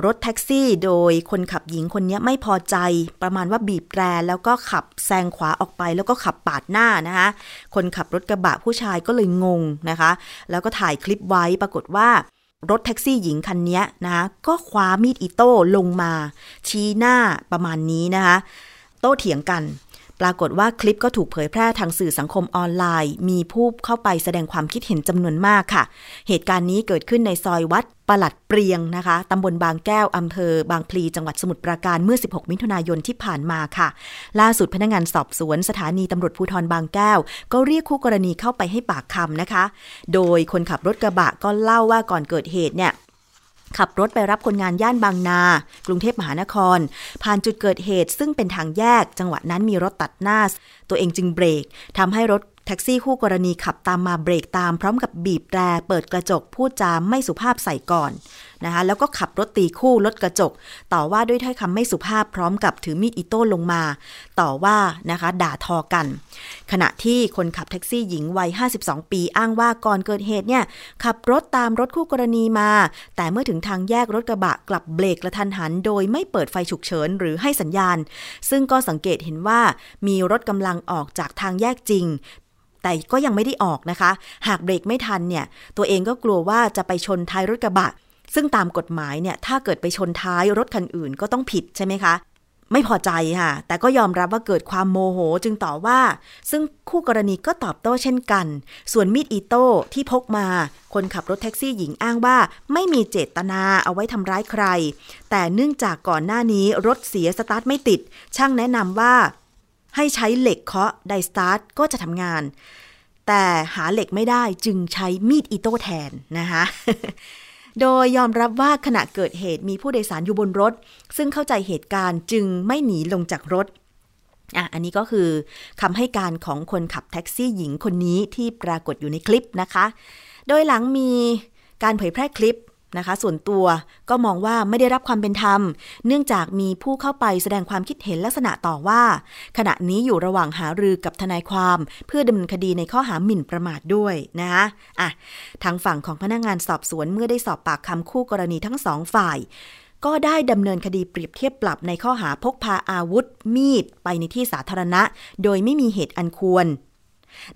รถแท็กซี่โดยคนขับหญิงคนนี้ไม่พอใจ ประมาณว่าบีบแตรแล้วก็ขับแซงขวาออกไป แล้วก็ขับปาดหน้านะคะคนขับรถกระบะผู้ชายก็เลยงงนะคะ แล้วก็ถ่ายคลิปไว้ปรากฏว่ารถแท็กซี่หญิงคันนี้นะคะก็คว้ามีดอิโต้ลงมา ชี้หน้าประมาณนี้นะคะโต้เถียงกัน ปรากฏว่าคลิปก็ถูกเผยแพร่ทางสื่อสังคมออนไลน์ มีผู้เข้าไปแสดงความคิดเห็นจำนวนมากค่ะ เหตุการณ์นี้เกิดขึ้นในซอยวัดประหลัดเปรียงนะคะตำบลบางแก้วอำเภอ บางพลีจังหวัดสมุทรปราการเมื่อ 16 มิถุนายนที่ผ่านมาค่ะ ล่าสุดพนักงานสอบสวนสถานีตำรวจภูธรบางแก้ว ก็เรียกคู่กรณีเข้าไปให้ปากคำนะคะ โดยคนขับรถกระบะก็เล่าว่าก่อนเกิดเหตุเนี่ย ขับรถไปรับคนงานย่านบางนา กรุงเทพมหานคร ผ่านจุดเกิดเหตุ ซึ่งเป็นทางแยก จังหวะนั้นมีรถตัดหน้า ตัวเองจึงเบรกทำให้รถแท็กซี่คู่กรณีขับตามมาเบรกตามพร้อมกับบีบแตรเปิดกระจกพูดจาไม่สุภาพใส่ก่อน นะคะแล้วก็ขับรถตีคู่รถกระจก ต่อว่าด้วยถ้อยคำไม่สุภาพพร้อมกับถือมีดอิโต้ลงมา ต่อว่านะคะด่าทอกัน ขณะที่คนขับแท็กซี่หญิงวัย 52 ปีอ้างว่าก่อนเกิดเหตุเนี่ยขับรถตามรถคู่กรณีมา แต่เมื่อถึงทางแยกรถกระบะกลับเบรกกระทันหัน โดยไม่เปิดไฟฉุกเฉินหรือให้สัญญาณ ซึ่งก็สังเกตเห็นว่ามีรถกำลังออกจากทางแยกจริงแต่ก็ยังไม่ได้ออกนะคะ หากเบรกไม่ทันเนี่ย ตัวเองก็กลัวว่าจะไปชนท้ายรถกระบะ ซึ่งตามกฎหมายเนี่ยถ้าเกิดไปชนท้ายรถคันอื่นก็ต้องผิดใช่ไหมคะ ไม่พอใจค่ะ แต่ก็ยอมรับว่าเกิดความโมโหจึงต่อว่า ซึ่งคู่กรณีก็ตอบโต้เช่นกัน ส่วนมีดอิโต้ที่พกมา คนขับรถแท็กซี่หญิงอ้างว่า ไม่มีเจตนาเอาไว้ทำร้ายใคร แต่เนื่องจากก่อนหน้านี้รถเสียสตาร์ทไม่ติด ช่างแนะนำว่า ให้ใช้เหล็กเคาะไดสตาร์ทก็จะทำงาน แต่หาเหล็กไม่ได้จึงใช้มีดอิโต้แทนนะคะ โดยยอมรับว่าขณะเกิดเหตุมีผู้โดยสารอยู่บนรถ ซึ่งเข้าใจเหตุการณ์จึงไม่หนีลงจากรถอะอันนี้ก็คือคำให้การของคนขับแท็กซี่หญิงคนนี้ที่ปรากฏอยู่ในคลิปนะคะ โดยหลังมีการเผยแพร่คลิป นะคะ ส่วนตัวก็มองว่าไม่ได้รับความเป็นธรรม เนื่องจากมีผู้เข้าไปแสดงความคิดเห็นลักษณะต่อว่า ขณะนี้อยู่ระหว่างหารือกับทนายความ เพื่อดำเนินคดีในข้อหาหมิ่นประมาทด้วยนะคะอะทางฝั่งของพนักงงานสอบสวนเมื่อได้สอบปากคำคู่กรณีทั้งสองฝ่ายก็ได้ดำเนินคดีเปรียบเทียบปรับในข้อหาพกพาอาวุธ มีด ไปในที่สาธารณะ โดยไม่มีเหตุอันควร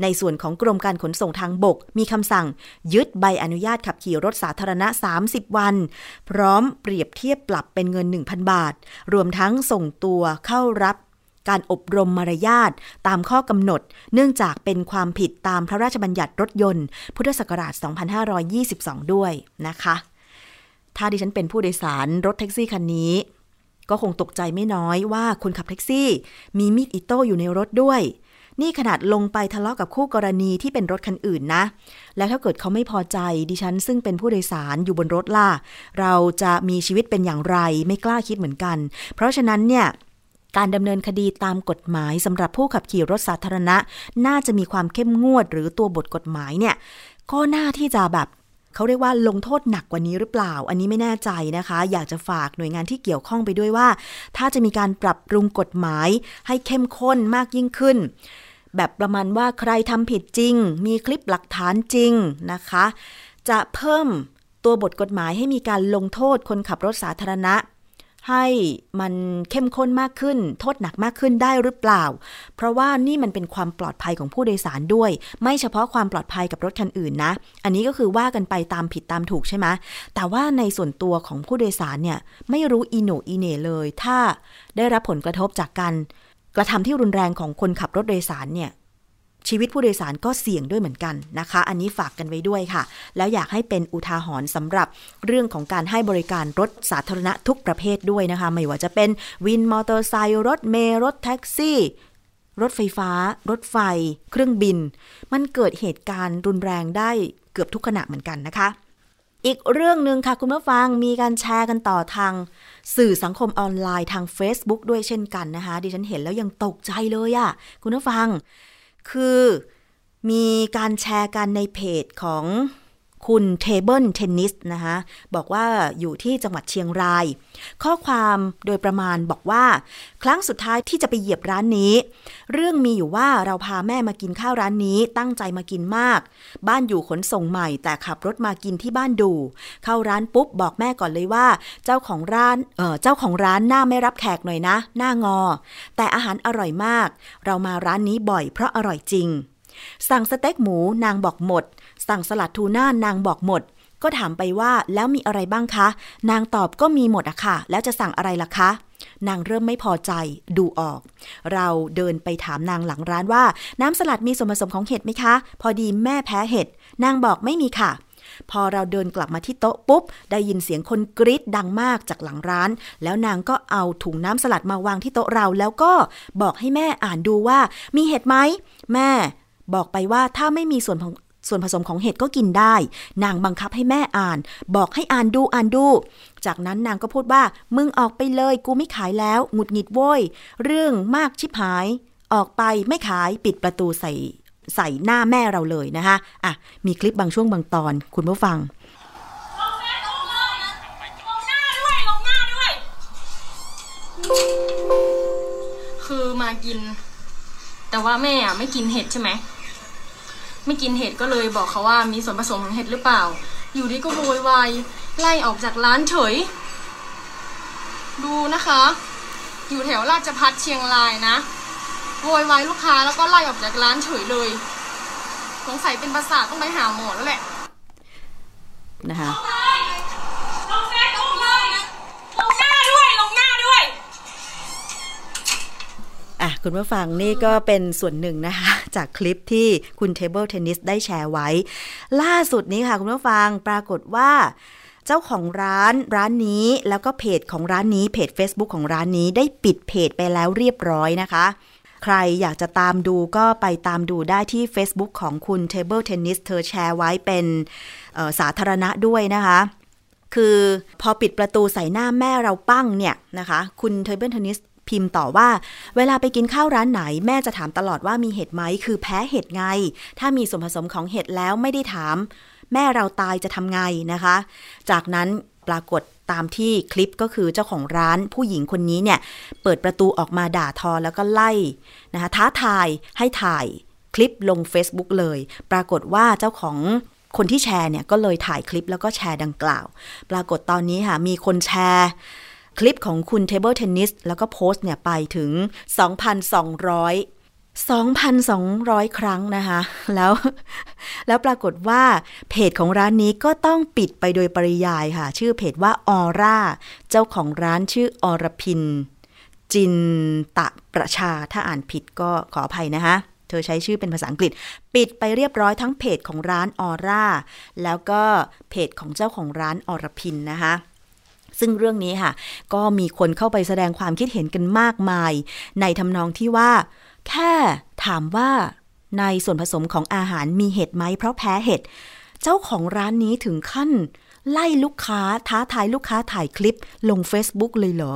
ในส่วนของกรมการขนส่งทางบก มีคำสั่ง ยึดใบอนุญาตขับขี่รถสาธารณะ 30 วัน พร้อมเปรียบเทียบปรับเป็นเงิน 1,000 บาท รวมทั้งส่งตัวเข้ารับการอบรมมารยาทตามข้อกำหนด เนื่องจากเป็นความผิดตามพระราชบัญญัติรถยนต์ พุทธศักราช 2522 ด้วยนะคะ ถ้าดิฉันเป็นผู้โดยสารรถแท็กซี่คันนี้ ก็คงตกใจไม่น้อยว่าคนขับแท็กซี่ มีมีดอิโต้อยู่ในรถด้วย นี่ขนาดลงไปทะเลาะกับคู่กรณีที่เป็นรถคันอื่นนะ แล้วถ้าเกิดเขาไม่พอใจดิฉัน ซึ่งเป็นผู้โดยสารอยู่บนรถล่ะ เราจะมีชีวิตเป็นอย่างไรไม่กล้าคิดเหมือนกัน เพราะฉะนั้นเนี่ยการดำเนินคดีตามกฎหมายสำหรับผู้ขับขี่รถสาธารณะ น่าจะมีความเข้มงวด หรือตัวบทกฎหมายเนี่ยก็น่าที่จะแบบเขาเรียกว่าลงโทษหนักกว่านี้หรือเปล่า อันนี้ไม่แน่ใจนะคะ อยากจะฝากหน่วยงานที่เกี่ยวข้องไปด้วยว่า ถ้าจะมีการปรับปรุงกฎหมายให้เข้มข้นมากยิ่งขึ้น แบบประมาณว่าใครทำผิดจริง มีคลิปหลักฐานจริงนะคะ จะเพิ่มตัวบทกฎหมายให้มีการลงโทษคนขับรถสาธารณะ ให้มันเข้มข้นมากขึ้น โทษหนักมากขึ้นได้หรือเปล่า เพราะว่านี่มันเป็นความปลอดภัยของผู้โดยสารด้วย ไม่เฉพาะความปลอดภัยกับรถคันอื่นนะ อันนี้ก็คือว่ากันไปตามผิดตามถูกใช่ไหมแต่ว่าในส่วนตัวของผู้โดยสารเนี่ยไม่รู้อีโนอีเน่เลย ถ้าได้รับผลกระทบจากการ กระทำที่รุนแรงของคนขับรถโดยสารเนี่ยชีวิตผู้โดยสารก็เสี่ยงด้วยเหมือนกันนะคะ อันนี้ฝากกันไว้ด้วยค่ะ แล้วอยากให้เป็นอุทาหรณ์สำหรับเรื่องของการให้บริการรถสาธารณะทุกประเภทด้วยนะคะ ไม่ว่าจะเป็นวินมอเตอร์ไซค์รถเมล์รถแท็กซี่ รถไฟฟ้า รถไฟ เครื่องบิน มันเกิดเหตุการณ์รุนแรงได้เกือบทุกขณะเหมือนกันนะคะ อีกเรื่องหนึ่งค่ะคุณผู้ฟังมีการแชร์กันต่อทาง สื่อสังคมออนไลน์ทาง Facebook ด้วยเช่นกันนะคะ ดิฉันเห็นแล้วยังตกใจเลยอะคุณผู้ฟัง คือมีการแชร์กันในเพจของ คุณเทเบิลเทนนิสนะคะบอกว่าอยู่ที่จังหวัดเชียงราย ข้อความโดยประมาณบอกว่า ครั้งสุดท้ายที่จะไปเหยียบร้านนี้ เรื่องมีอยู่ว่าเราพาแม่มากินข้าวร้านนี้ตั้งใจมากินมาก บ้านอยู่ขนส่งใหม่ แต่ขับรถมากินที่บ้านดู เข้าร้านปุ๊บบอกแม่ก่อนเลยว่า เจ้าของร้านเออเจ้าของร้านหน้าไม่รับแขกหน่อยนะ หน้างอ แต่อาหารอร่อยมาก เรามาร้านนี้บ่อยเพราะอร่อยจริงสั่งสเต็กหมูนางบอกหมด สั่งสลัดทูน่านางบอกหมด ก็ถามไปว่าแล้วมีอะไรบ้างคะ นางตอบก็มีหมดอะค่ะ แล้วจะสั่งอะไรล่ะคะ นางเริ่มไม่พอใจดูออก เราเดินไปถามนางหลังร้านว่า น้ำสลัดมีส่วนผสมของเห็ดไหมคะ พอดีแม่แพ้เห็ดนางบอกไม่มีค่ะพอเราเดินกลับมาที่โต๊ะปุ๊บ ได้ยินเสียงคนกรีดดังมากจากหลังร้าน แล้วนางก็เอาถุงน้ำสลัดมาวางที่โต๊ะเรา แล้วก็บอกให้แม่อ่านดูว่ามีเห็ดไหม แม่ บอกไปว่าถ้าไม่มีส่วน ส่วนผสมของเห็ดก็กินได้ นางบังคับให้แม่อ่าน บอกให้อ่านดูอ่านดู จากนั้นนางก็พูดว่า มึงออกไปเลยกูไม่ขายแล้วหงุดหงิดโว้ย เรื่องมากชิบหาย ออกไปไม่ขายปิดประตูใส่ใส่หน้าแม่เราเลยนะคะอะมีคลิปบางช่วงบางตอน คุณผู้ฟังลงหน้าด้วยลงหน้าด้วยคือมากิน แต่ว่าแม่อะไม่กินเห็ดใช่ไหม ไม่กินเห็ดก็เลยบอกเขาว่ามีส่วนผสมของเห็ดหรือเปล่า อยู่ดีก็โวยวายไล่ออกจากร้านเฉย ดูนะคะ อยู่แถวราชพัฒเชียงรายนะโวยวายลูกค้าแล้วก็ไล่ออกจากร้านเฉยเลยสงสัยเป็นประสาทต้องไปหาหมอแล้วแหละนะคะ ลงเฟซบุ๊กเลยลงหน้าด้วย ลงหน้าด้วย อะคุณผู้ฟังนี่ก็เป็นส่วนหนึ่งนะคะ จากคลิปที่คุณเทเบิลเทนนิสได้แชร์ไว้ ล่าสุดนี้ค่ะ คุณผู้ฟังปรากฏว่า เจ้าของร้านร้านนี้แล้วก็เพจของร้านนี้เพจ Facebook ของร้านนี้ได้ปิดเพจไปแล้วเรียบร้อยนะคะ ใครอยากจะตามดูก็ไปตามดูได้ที่ Facebook ของคุณ Table Tennis เธอแชร์ไว้เป็นสาธารณะด้วยนะคะคือพอปิดประตูใส่หน้าแม่เราปั้งเนี่ยนะคะ คุณเทเบิลเทนนิส พิมพ์ต่อว่า เวลาไปกินข้าวร้านไหน แม่จะถามตลอดว่ามีเห็ดไหม คือแพ้เห็ดไง ถ้ามีส่วนผสมของเห็ดแล้วไม่ได้ถาม แม่เราตายจะทำไงนะคะ จากนั้นปรากฏตามที่คลิปก็คือเจ้าของร้านผู้หญิงคนนี้เนี่ย เปิดประตูออกมาด่าทอแล้วก็ไล่นะคะท้าทายให้ถ่ายคลิปลง Facebook เลย ปรากฏว่าเจ้าของคนที่แชร์เนี่ยก็เลยถ่ายคลิปแล้วก็แชร์ดังกล่าว ปรากฏตอนนี้ค่ะมีคนแชร์ คลิปของคุณ Table Tennis แล้วก็โพสต์เนี่ยไปถึง 2,200 2,200 ครั้งนะคะ แล้ว แล้วปรากฏว่าเพจของร้านนี้ก็ต้องปิดไปโดยปริยายค่ะ ชื่อเพจว่าออร่า เจ้าของร้านชื่ออรพิน จินตะประชา ถ้าอ่านผิดก็ขออภัยนะคะ เธอใช้ชื่อเป็นภาษาอังกฤษ ปิดไปเรียบร้อยทั้งเพจของร้านออร่า แล้วก็เพจของเจ้าของร้านอรพินนะคะ ซึ่งเรื่องนี้ค่ะ ก็มีคนเข้าไปแสดงความคิดเห็นกันมากมาย ในทำนองที่ว่า แค่ถามว่าในส่วนผสมของอาหารมีเห็ดไหมเพราะแพ้เห็ด เจ้าของร้านนี้ถึงขั้น ไล่ลูกค้าท้าทายลูกค้าถ่ายคลิปลง Facebook เลยเหรอ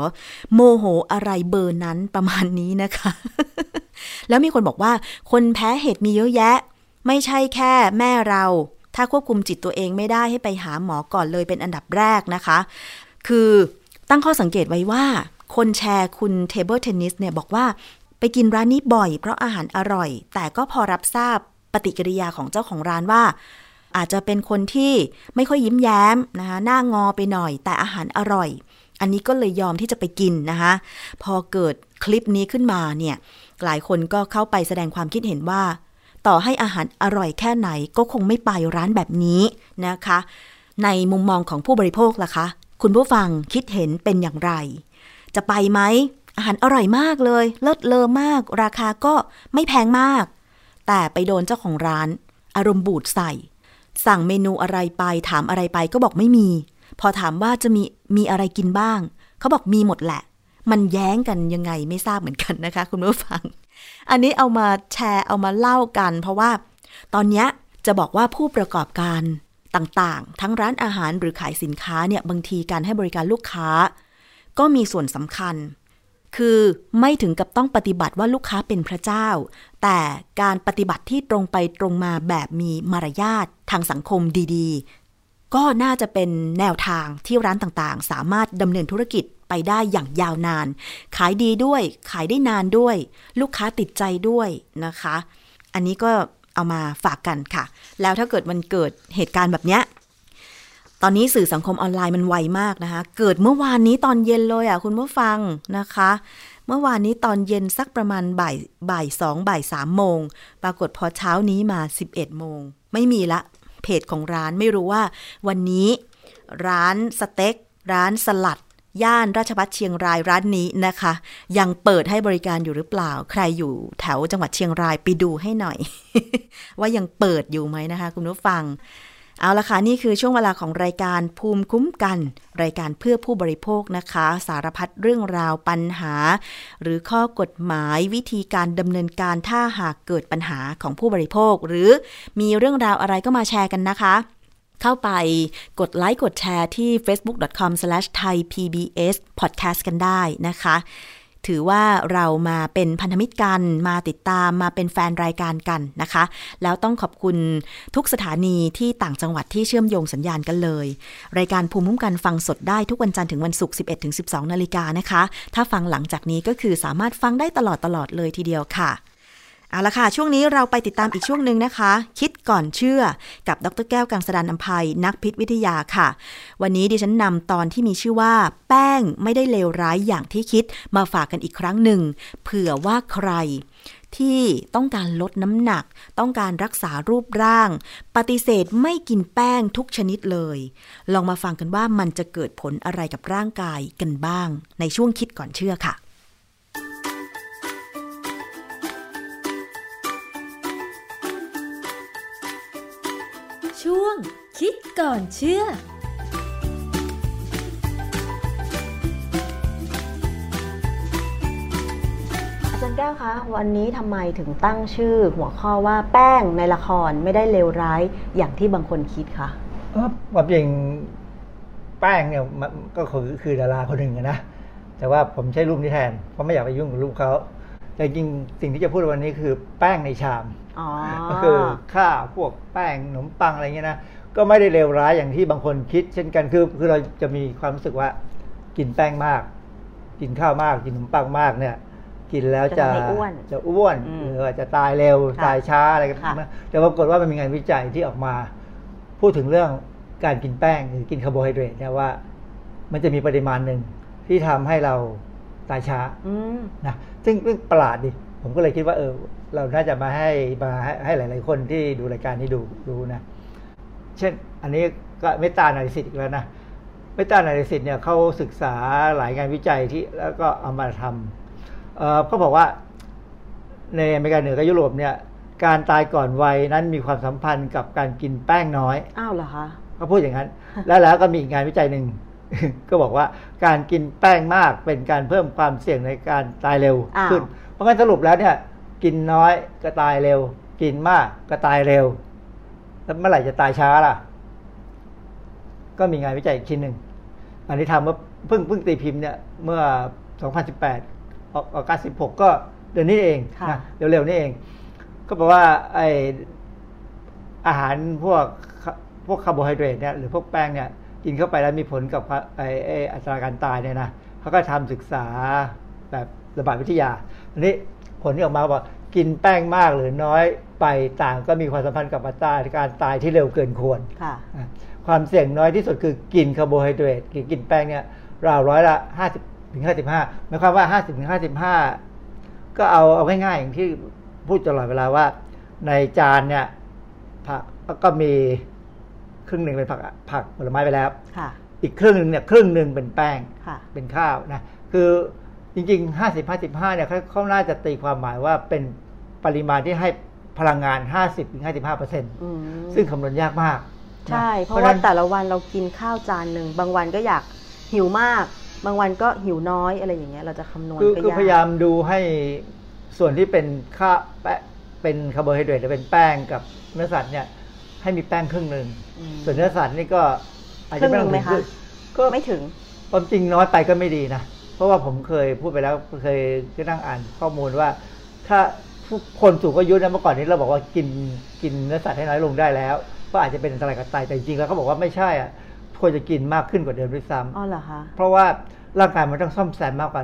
โมโหอะไรเบอร์นั้นประมาณนี้นะคะ แล้วมีคนบอกว่า คนแพ้เห็ดมีเยอะแยะ ไม่ใช่แค่แม่เราถ้าควบคุมจิตตัวเองไม่ได้ให้ไปหาหมอก่อนเลยเป็นอันดับแรกนะคะ คือตั้งข้อสังเกตไว้ว่า คนแชร์คุณ Table Tennis เนี่ยบอกว่าไปกินร้านนี้บ่อย เพราะอาหารอร่อย แต่ก็พอรับทราบปฏิกิริยาของเจ้าของร้านว่า อาจจะเป็นคนที่ไม่ค่อยยิ้มแย้มนะคะหน้างอไปหน่อย แต่อาหารอร่อย อันนี้ก็เลยยอมที่จะไปกินนะคะพอเกิดคลิปนี้ขึ้นมาเนี่ยหลายคนก็เข้าไปแสดงความคิดเห็นว่า ต่อให้อาหารอร่อยแค่ไหนก็คงไม่ไปร้านแบบนี้นะคะ ในมุมมองของผู้บริโภคล่ะคะ คุณผู้ฟังคิดเห็นเป็นอย่างไร จะไปไหม อาหารอร่อยมากเลย เลิศเลอมาก ราคาก็ไม่แพงมาก แต่ไปโดนเจ้าของร้าน อารมณ์บูดใส่ สั่งเมนูอะไรไปถามอะไรไปก็บอกไม่มี พอถามว่าจะมีมีอะไรกินบ้าง เขาบอกมีหมดแหละ มันแย้งกันยังไงไม่ทราบเหมือนกันนะคะ คุณผู้ฟัง อันนี้เอามาแชร์เอามาเล่ากัน เพราะว่า ตอนนี้จะบอกว่าผู้ประกอบการ ต่างๆ ทั้งร้านอาหารหรือขายสินค้าเนี่ยบางทีการให้บริการลูกค้า ก็มีส่วนสำคัญ คือไม่ถึงกับต้องปฏิบัติว่าลูกค้าเป็นพระเจ้า แต่การปฏิบัติที่ตรงไปตรงมาแบบมีมารยาททางสังคมดีๆ ก็น่าจะเป็นแนวทางที่ร้านต่างๆ สามารถดำเนินธุรกิจไปได้อย่างยาวนาน ขายดีด้วย ขายได้นานด้วย ลูกค้าติดใจด้วยนะคะ อันนี้ก็ เอามาฝากกันค่ะ แล้วถ้าเกิดมันเกิดเหตุการณ์แบบเนี้ยตอนนี้สื่อสังคมออนไลน์มันไวมากนะคะ เกิดเมื่อวานนี้ตอนเย็นเลยอะคุณผู้ฟังนะคะ เมื่อวานนี้ตอนเย็นสักประมาณบ่ายบ่ายสองบ่ายสามโมง ปรากฏพอเช้านี้มา 11 โมง ไม่มีละเพจของร้านไม่รู้ว่า วันนี้ร้านสเต็กร้านสลัด ย่านราชพัฒเชียงรายร้านนี้นะคะ ยังเปิดให้บริการอยู่หรือเปล่า ใครอยู่แถวจังหวัดเชียงรายไปดูให้หน่อย ว่ายังเปิดอยู่ไหมนะคะ คุณผู้ฟัง เอาละค่ะ นี่คือช่วงเวลาของรายการภูมิคุ้มกัน รายการเพื่อผู้บริโภคนะคะ สารพัดเรื่องราวปัญหา หรือข้อกฎหมายวิธีการดำเนินการถ้าหากเกิดปัญหาของผู้บริโภค หรือมีเรื่องราวอะไรก็มาแชร์กันนะคะ เข้าไปกดไลค์กดแชร์ที่ facebook.com/thaipbspodcast กันได้นะคะ ถือว่าเรามาเป็นพันธมิตรกันมาติดตามมาเป็นแฟนรายการกันนะคะ แล้วต้องขอบคุณทุกสถานีที่ต่างจังหวัดที่เชื่อมโยงสัญญาณกันเลย รายการภูมิคุ้มกันฟังสดได้ทุกวันจันทร์ถึงวันศุกร์ 11-12 นาฬิกานะคะ ถ้าฟังหลังจากนี้ก็คือสามารถฟังได้ตลอดตลอดเลยทีเดียวค่ะ เอาละค่ะ ช่วงนี้เราไปติดตามอีกช่วงหนึ่งนะคะ คิดก่อนเชื่อกับดรแก้วกังสดานอภัยนักพิษวิทยาค่ะ วันนี้ดิฉันนำตอนที่มีชื่อว่า แป้งไม่ได้เลวร้ายอย่างที่คิดมาฝากกันอีกครั้งหนึ่ง เผื่อว่าใครที่ต้องการลดน้ำหนัก ต้องการรักษารูปร่าง ปฏิเสธไม่กินแป้งทุกชนิดเลย ลองมาฟังกันว่ามันจะเกิดผลอะไรกับร่างกายกันบ้าง ในช่วงคิดก่อนเชื่อค่ะ ช่วง คิดก่อนเชื่ออาจารย์แก้วคะวันนี้ทำไมถึงตั้งชื่อหัวข้อว่าแป้งในละครไม่ได้เลวร้ายอย่างที่บางคนคิดคะเออความจริงแป้งเนี่ยมันก็คือคือดาราคนหนึ่งอะนะแต่ว่าผมใช้รูปนี้แทนเพราะไม่อยากไปยุ่งกับรูปเขาแต่จริงๆสิ่งที่จะพูดวันนี้คือแป้งในชามอ๋อ ก็คือข้าวพวกแป้งขนมปังอะไรเงี้ยนะก็ไม่ได้เลวร้ายอย่างที่บางคนคิด เช่นกันคือคือเราจะมีความรู้สึกว่ากินแป้งมาก กินข้าวมาก กินขนมปังมากเนี่ย กินแล้วจะจะทำให้อ้วนจะอ้วนอืมหรือว่าจะตายเร็วค่ะตายช้าอะไรกันค่ะแต่ปรากฏว่ามันมีงานวิจัยที่ออกมา พูดถึงเรื่องการกินแป้งหรือกินคาร์โบไฮเดรตเนี่ยว่า มันจะมีปริมาณหนึ่งที่ทำให้เราตายช้าอืมนะซึ่งซึ่งประหลาดดิ ผมก็เลยคิดว่าเออเราน่าจะมาให้มาให้ให้หลาย ๆ คนที่ดูรายการนี้ดูรู้นะ เช่นอันนี้ก็ meta-analysis อีกแล้วนะ meta-analysis เนี่ยเขาศึกษาหลายงานวิจัยที่แล้วก็เอามาทำเอ่อเขาบอกว่าในอเมริกาเหนือกับยุโรปเนี่ย การตายก่อนวัยนั้นมีความสัมพันธ์กับการกินแป้งน้อยอ้าวเหรอคะเขาพูดอย่างนั้น แล้วแล้วก็มีอีกงานวิจัยหนึ่งก็บอกว่าการกินแป้งมากเป็นการเพิ่มความเสี่ยงในการตายเร็วอ้าวขึ้น เพราะงั้นสรุปแล้วเนี่ย กินน้อยก็ตายเร็ว กินมากก็ตายเร็ว แล้วเมื่อไหร่จะตายช้าล่ะ ก็มีงานวิจัยอีกชิ้นหนึ่ง อันนี้ทำเมื่อเพิ่งเพิ่งตีพิมพ์เนี่ยเมื่อ 2018ออกออกา16 ก็เดือนนี้เองค่ะนะเร็วๆนี่เอง ก็แปลว่าไออาหารพวกพวกคาร์โบไฮเดรตเนี่ยหรือพวกแป้งเนี่ยกินเข้าไปแล้วมีผลกับไอไออัตราการตายเนี่ยนะเขาก็ทำศึกษาแบบ ระบาดวิทยา อันนี้ผลที่ออกมาบอกกินแป้งมากหรือน้อยไปต่างก็มีความสัมพันธ์กับอัตราการตายที่เร็วเกินควรค่ะอะความเสี่ยงน้อยที่สุดคือกินคาร์โบไฮเดรตกินกินแป้งเนี่ยราวร้อยละห้าสิบถึงห้าสิบห้าหมายความว่าห้าสิบถึงห้าสิบห้าก็เอาเอาง่ายๆอย่างที่พูดตลอดเวลาว่า ในจานเนี่ยผักก็มีครึ่งหนึ่งเป็นผักผักผลไม้ไปแล้วค่ะอีกครึ่งหนึ่งเนี่ยครึ่งหนึ่งเป็นแป้งค่ะเป็นข้าวนะคือ จริงๆ 50 55เนี่ยเขาเขาน่าจะตีความหมายว่าเป็นปริมาณที่ให้พลังงาน 50-55เปอร์เซ็นต์อืมซึ่งคำนวณยากมากนใช่ เพราะว่าฉแต่ละวันเรากินข้าวจานหนึ่ง บางวันก็อยากหิวมาก บางวันก็หิวน้อยอะไรอย่างเงี้ยเราจะคำนวณคือก็คือยากพยายามดูให้ส่วนที่เป็นข้าวแปะเป็นคาร์โบไฮเดรตหรือเป็นแป้งกับเนื้อสัตว์เนี่ยให้มีแป้งครึ่งหนึ่งอืมส่วนเนื้อสัตว์นี่ก็อาจจะไม่ต้องครึ่งหนึ่งไหมถึงคะก็ไม่ถึงความจริงน้อยไปก็ไม่ดีนะ เพราะว่าผมเคยพูดไปแล้วเคยก็นั่งอ่านข้อมูลว่า ถ้าผู้คนสูงอายุนะเมื่อก่อนนี้เราบอกว่ากินกินเนื้อสัตว์ให้น้อยลงได้แล้ว ก็อาจจะเป็นอันตรายกับไตแต่จริงๆแล้วเขาบอกว่าไม่ใช่อะควรจะกินมากขึ้นกว่าเดิมด้วยซ้อ๋อเหรอคะำเพราะว่าร่างกายมันต้องซ่อมแซมมากกว่า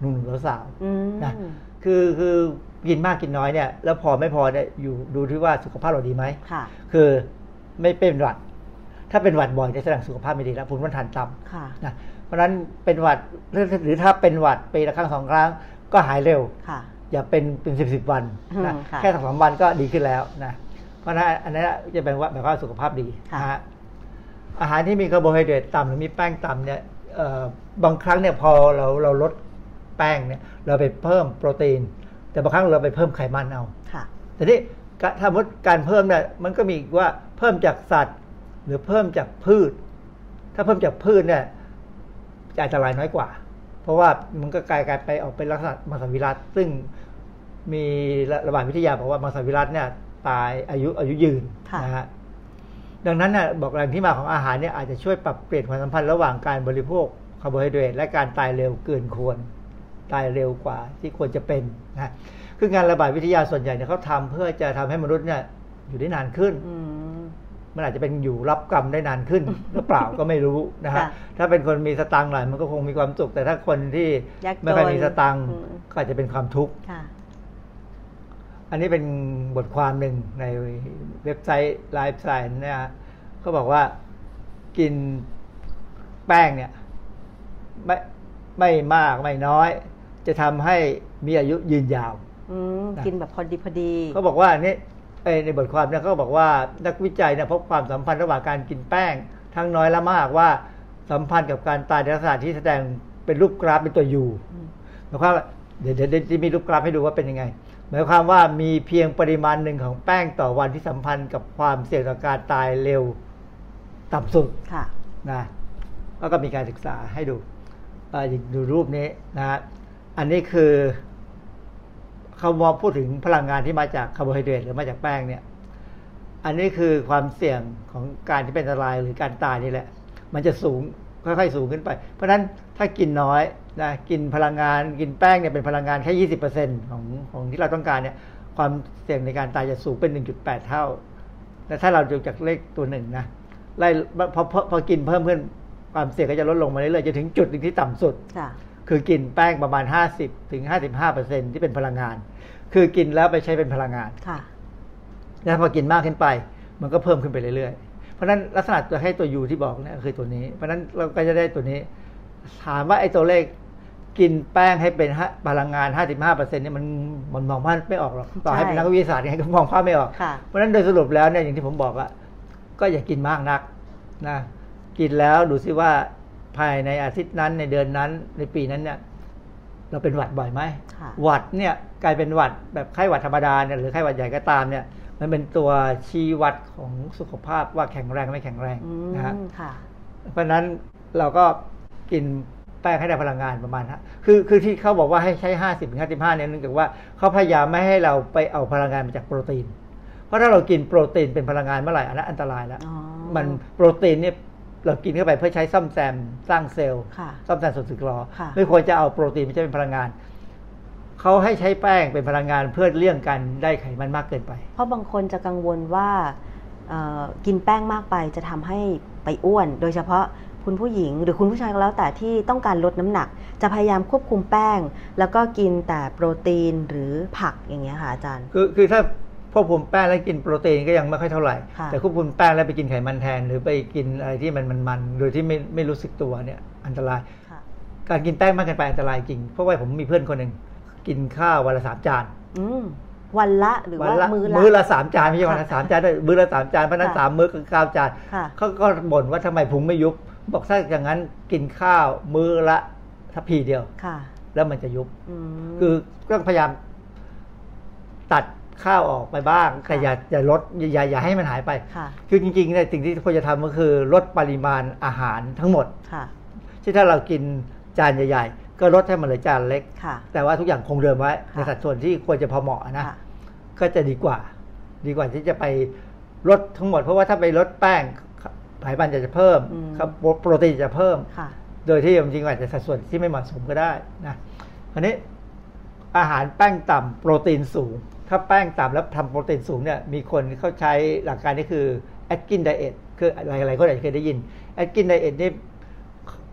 หนุ่มๆสาวๆอืมนะคือคือกินมากกินน้อยเนี่ย แล้วพอไม่พอเนี่ยอยู่ดูที่ว่าสุขภาพเราดีไหมค่ะ คือไม่เป็นหวัด ถ้าเป็นหวัดบ่อยจะแสดงสุขภาพไม่ดีแล้วภูมิต้านทานต่ค่ะำนะ เพราะฉะนั้นเป็นหวัดหรือหรือถ้าเป็นหวัดปีละครั้งสองครั้งก็หายเร็วค่ะอย่าเป็นเป็นสิบสิบวันนะอืมค่ะแค่สองสามวันก็ดีขึ้นแล้วนะเพราะฉะนั้นอันนั้นจะเป็นว่าแบบว่าสุขภาพดีค่ะนะฮะอาหารที่มีคาร์โบไฮเดรตต่ำหรือมีแป้งต่ำเนี่ยเอ่อบางครั้งเนี่ยพอเราเราลดแป้งเนี่ยเราไปเพิ่มโปรตีน แต่บางครั้งเราไปเพิ่มไขมันเอาค่ะแต่นี่กะถ้าสมมติการเพิ่มเนี่ยมันก็มีอีกว่าเพิ่มจากสัตว์ หรือเพิ่มจากพืช ถ้าเพิ่มจากพืชเนี่ยจะ อันตรายน้อยกว่า เพราะว่ามันก็กลายกลายไปออกเป็นลักษณะมังสวิรัตซึ่งมีระระบาดวิทยาบอกว่ามังสวิรัตเนี่ยตายอายุอายุยืนค่ะนะฮะดังนั้นน่ะบอกแหล่งที่มาของอาหารเนี่ยอาจจะช่วยปรับเปลี่ยนความสัมพันธ์ระหว่างการบริโภคคาร์โบไฮเดรตและการตายเร็วเกินควร ตายเร็วกว่าที่ควรจะเป็นนะคืองานระบาดวิทยาส่วนใหญ่เนี่ยเขาทำเพื่อจะทำให้มนุษย์เนี่ยอยู่ได้นานขึ้นอื มมันอาจจะเป็นอยู่รับกรรมได้นานขึ้น หรือเปล่าก็ไม่รู้นะฮะค่ะถ้าเป็นคนมีสตังค์หน่อยมันก็คงมีความสุข แต่ถ้าคนที่ยากจนไม่ค่อยมีสตังค์อืมก็อาจจะเป็นความทุกข์ค่ะอันนี้เป็นบทความหนึ่งในเว็บไซต์ Life Science เนี่ยฮะเขาบอกว่ากินแป้งเนี่ย ไม่ไม่มากไม่น้อย จะทำให้มีอายุยืนยาวอืมนะกินแบบพอดีพอดีเขาบอกว่านี่เอ่อ ในบทความเนี่ยเขาบอกว่านักวิจัยเนี่ยพบความสัมพันธ์ระหว่างการกินแป้ง ทั้งน้อยและมากว่าสัมพันธ์กับการตายในลักษณะที่แสดงเป็นรูปกราฟเป็นตัวยูหมายความว่าเดี๋ยวเดี๋ยวเดี๋ยวจะมีรูปกราฟให้ดูว่าเป็นยังไง หมายความว่ามีเพียงปริมาณหนึ่งของแป้งต่อวันที่สัมพันธ์กับความเสี่ยงต่อการตายเร็วต่ำสุดค่ะนะแล้วก็มีการศึกษาให้ดูเอ่ออย่างดูรูปนี้นะฮะอันนี้คือ เขามองพูดถึงพลังงานที่มาจากคาร์โบไฮเดรตหรือมาจากแป้งเนี่ย อันนี้คือความเสี่ยงของการที่เป็นอันตรายหรือการตายนี่แหละ มันจะสูงค่อยๆสูงขึ้นไป เพราะฉะนั้นถ้ากินน้อยนะกินพลังงานกินแป้งเนี่ยเป็นพลังงานแค่ยี่สิบเปอร์เซ็นของของที่เราต้องการเนี่ยความเสี่ยงในการตายจะสูงเป็นหนึ่งจุดแปดเท่าแต่ถ้าเราดูจากเลขตัวหนึ่งนะไล่พอพอพอกินเพิ่มขึ้นความเสี่ยงก็จะลดลงมาเรื่อยๆจะถึงจุดหนึ่งที่ต่ำสุด ค่ะคือกินแป้งประมาณ 50ถึง55เปอร์เซ็นที่เป็นพลังงาน คือกินแล้วไปใช้เป็นพลังงานค่ะแล้วพอกินมากขึ้นไป มันก็เพิ่มขึ้นไปเรื่อยๆ เพราะฉะนั้นลักษณะตัวให้ตัวยูที่บอกเนี่ยคือตัวนี้ เพราะฉะนั้นเราก็จะได้ตัวนี้ ถามว่าไอ้ตัวเลขกินแป้งให้เป็นฮะพลังงาน 55เปอร์เซ็นนี่มันมันมองภาพไม่ออกหรอกต่อให้เป็นนักวิทยาศาสตร์ยังไงก็มองภาพไม่ออกค่ะเพราะฉะนั้นโดยสรุปแล้วเนี่ยอย่างที่ผมบอกอะก็อย่ากินมากนักนะกินแล้วดูซิว่า ภายในอาทิตย์นั้นในเดือนนั้นในปีนั้นเนี่ยเราเป็นหวัดบ่อยไหมค่ะหวัดเนี่ยกลายเป็นหวัดแบบไข้หวัดธรรมดาเนี่ยหรือไข้หวัดใหญ่ก็ตามเนี่ยมันเป็นตัวชี้วัดของสุขภาพว่าแข็งแรงไม่แข็งแรงอืมนะฮะค่ะเพราะฉะนั้นเราก็กินแป้งให้ได้พลังงานประมาณฮะคือคือที่เขาบอกว่าให้ใช้ห้าสิบถึงห้าสิบห้าเนี่ยเนื่องจากว่าเขาพยายามไม่ให้เราไปเอาพลังงานมาจากโปรตีน เพราะถ้าเรากินโปรตีนเป็นพลังงานเมื่อไหร่อันนั้นอันตรายแล้วอ๋อมันโปรตีนเนี่ย เรากินเข้าไปเพื่อใช้ซ่อมแซมสร้างเซลล์ค่ะซ่อมแซมส่วนสึกหรอค่ะไม่ควรจะเอาโปรตีนไปใช้เป็นพลังงานเขาให้ใช้แป้งเป็นพลังงานเพื่อเลี่ยงการได้ไขมันมากเกินไป เพราะบางคนจะกังวลว่าเอ่อกินแป้งมากไปจะทำให้ไปอ้วน โดยเฉพาะคุณผู้หญิงหรือคุณผู้ชายก็แล้วแต่ที่ต้องการลดน้ำหนัก จะพยายามควบคุมแป้ง แล้วก็กินแต่โปรตีนหรือผักอย่างเงี้ยค่ะอาจารย์ คือคือถ้า ควบคุมแป้งแล้วกินโปรตีนก็ยังไม่ค่อยเท่าไหร่ค่ะแต่ควบคุมแป้งแล้วไปกินไขมันแทน หรือไปกินอะไรที่มันมันมันโดยที่ไม่ไม่รู้สึกตัวเนี่ยอันตรายค่ะการกินแป้งมากเกินไปอันตรายจริง เพราะว่าผมมีเพื่อนคนหนึ่งกินข้าววันละสามจานอืมวันละหรือวัว่านละมื้อละมื้อละสามจานไม่ใช่วันละค่ะสามจานด้วยมื้อละสามจานเพราะฉะนั้นค่ะสามมื้อคือเก้าจานค่ะเขาก็บ่นว่าทำไมพุงไม่ยุบ บอกถ้าอย่างนั้นกินข้าวมื้อละทัพพีเดียวค่ะ แล้วมันจะยุบอืมคือต้องพยายามตัด ข้าวออกไปบ้าง แต่อย่าอย่าลดอย่าอย่าอย่าให้มันหายไปค่ะคือจริงๆเนี่ยสิ่งที่ควรจะทำก็คือลดปริมาณอาหารทั้งหมดค่ะเช่นถ้าเรากินจานใหญ่ ๆ ก็ลดให้มันเหลือจานเล็กค่ะแต่ว่าทุกอย่างคงเดิมไว้ค่ะในสัดส่วนที่ควรจะพอเหมาะนะค่ะก็จะดีกว่า ดีกว่าที่จะไปลดทั้งหมด เพราะว่าถ้าไปลดแป้งไขมันจะจะเพิ่มอืมครับโปรตีนจะเพิ่มค่ะโดยที่จริงๆอาจจะสัดส่วนที่ไม่เหมาะสมก็ได้นะคราวนี้อาหารแป้งต่ำโปรตีนสูง ถ้าแป้งต่ำแล้วทำโปรตีนสูงเนี่ยมีคนเขาใช้หลักการนี้คือแอดกินไดเอทคือหลายๆคนอาจจะเคยได้ยินแอดกินไดเอทนี่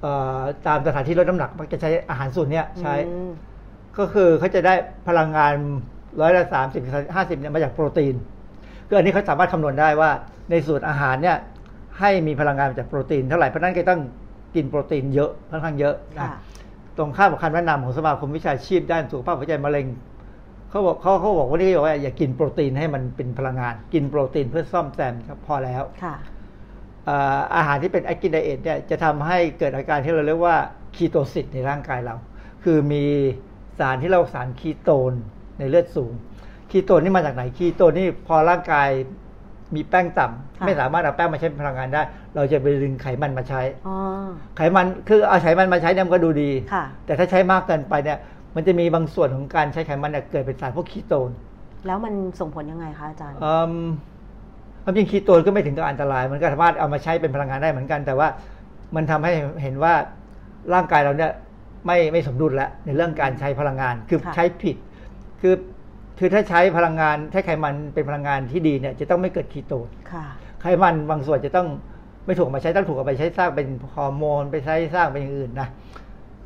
เอ่อตามสถานที่ลดน้ำหนักมักจะใช้อาหารส่วนเนี้ยใช้อืมก็คือเขาจะได้พลังงานร้อยละสามสิบห้าสิบเนี่ยมาจากโปรตีนคืออันนี้เขาสามารถคำนวณได้ว่าในสูตรอาหารเนี่ยให้มีพลังงานมาจากโปรตีนเท่าไหร่เพราะฉะนั้นก็ต้องกินโปรตีนเยอะค่อนข้างเยอะนะค่ะตรงข้ามกับคำแนะนำของสมาคมวิชาชีพด้านสุขภาพหัวใจมะเร็ง เขาบอกเขาเขาบอกว่านี่เขาบอกว่าอย่ากินโปรตีนให้มันเป็นพลังงาน กินโปรตีนเพื่อซ่อมแซมครับพอแล้วค่ะเอ่ออาหารที่เป็น Atkins diet เนี่ยจะทำให้เกิดอาการที่เราเรียกว่า ketosis ในร่างกายเรา คือมีสารที่เราสารคีโตนในเลือดสูง คีโตนนี่มาจากไหน คีโตนนี่พอร่างกายมีแป้งต่ำค่ะไม่สามารถเอาแป้งมาใช้เป็นพลังงานได้ เราจะไปดึงไขมันมาใช้อ๋อไขมันคือเอาไขมันมาใช้เนี่ยมันก็ดูดีค่ะแต่ถ้าใช้มากเกินไปเนี่ย มันจะมีบางส่วนของการใช้ไขมันเนี่ยเกิดเป็นสารพวกคีโตน แล้วมันส่งผลยังไงคะอาจารย์อืมความจริงคีโตนก็ไม่ถึงกับอันตราย มันก็สามารถเอามาใช้เป็นพลังงานได้เหมือนกัน แต่ว่ามันทำให้เห็นว่าร่างกายเราเนี่ยไม่ไม่สมดุลแล้วในเรื่องการใช้พลังงาน คือค่ะใช้ผิด คือคือถ้าใช้พลังงานใช้ไขมันเป็นพลังงานที่ดีเนี่ย จะต้องไม่เกิดคีโตนค่ะไขมันบางส่วนจะต้องไม่ถูกเอามาใช้ต้องถูกเอาไปใช้สร้างเป็นฮอร์โมน ไปใช้สร้างเป็นอย่างอื่นนะ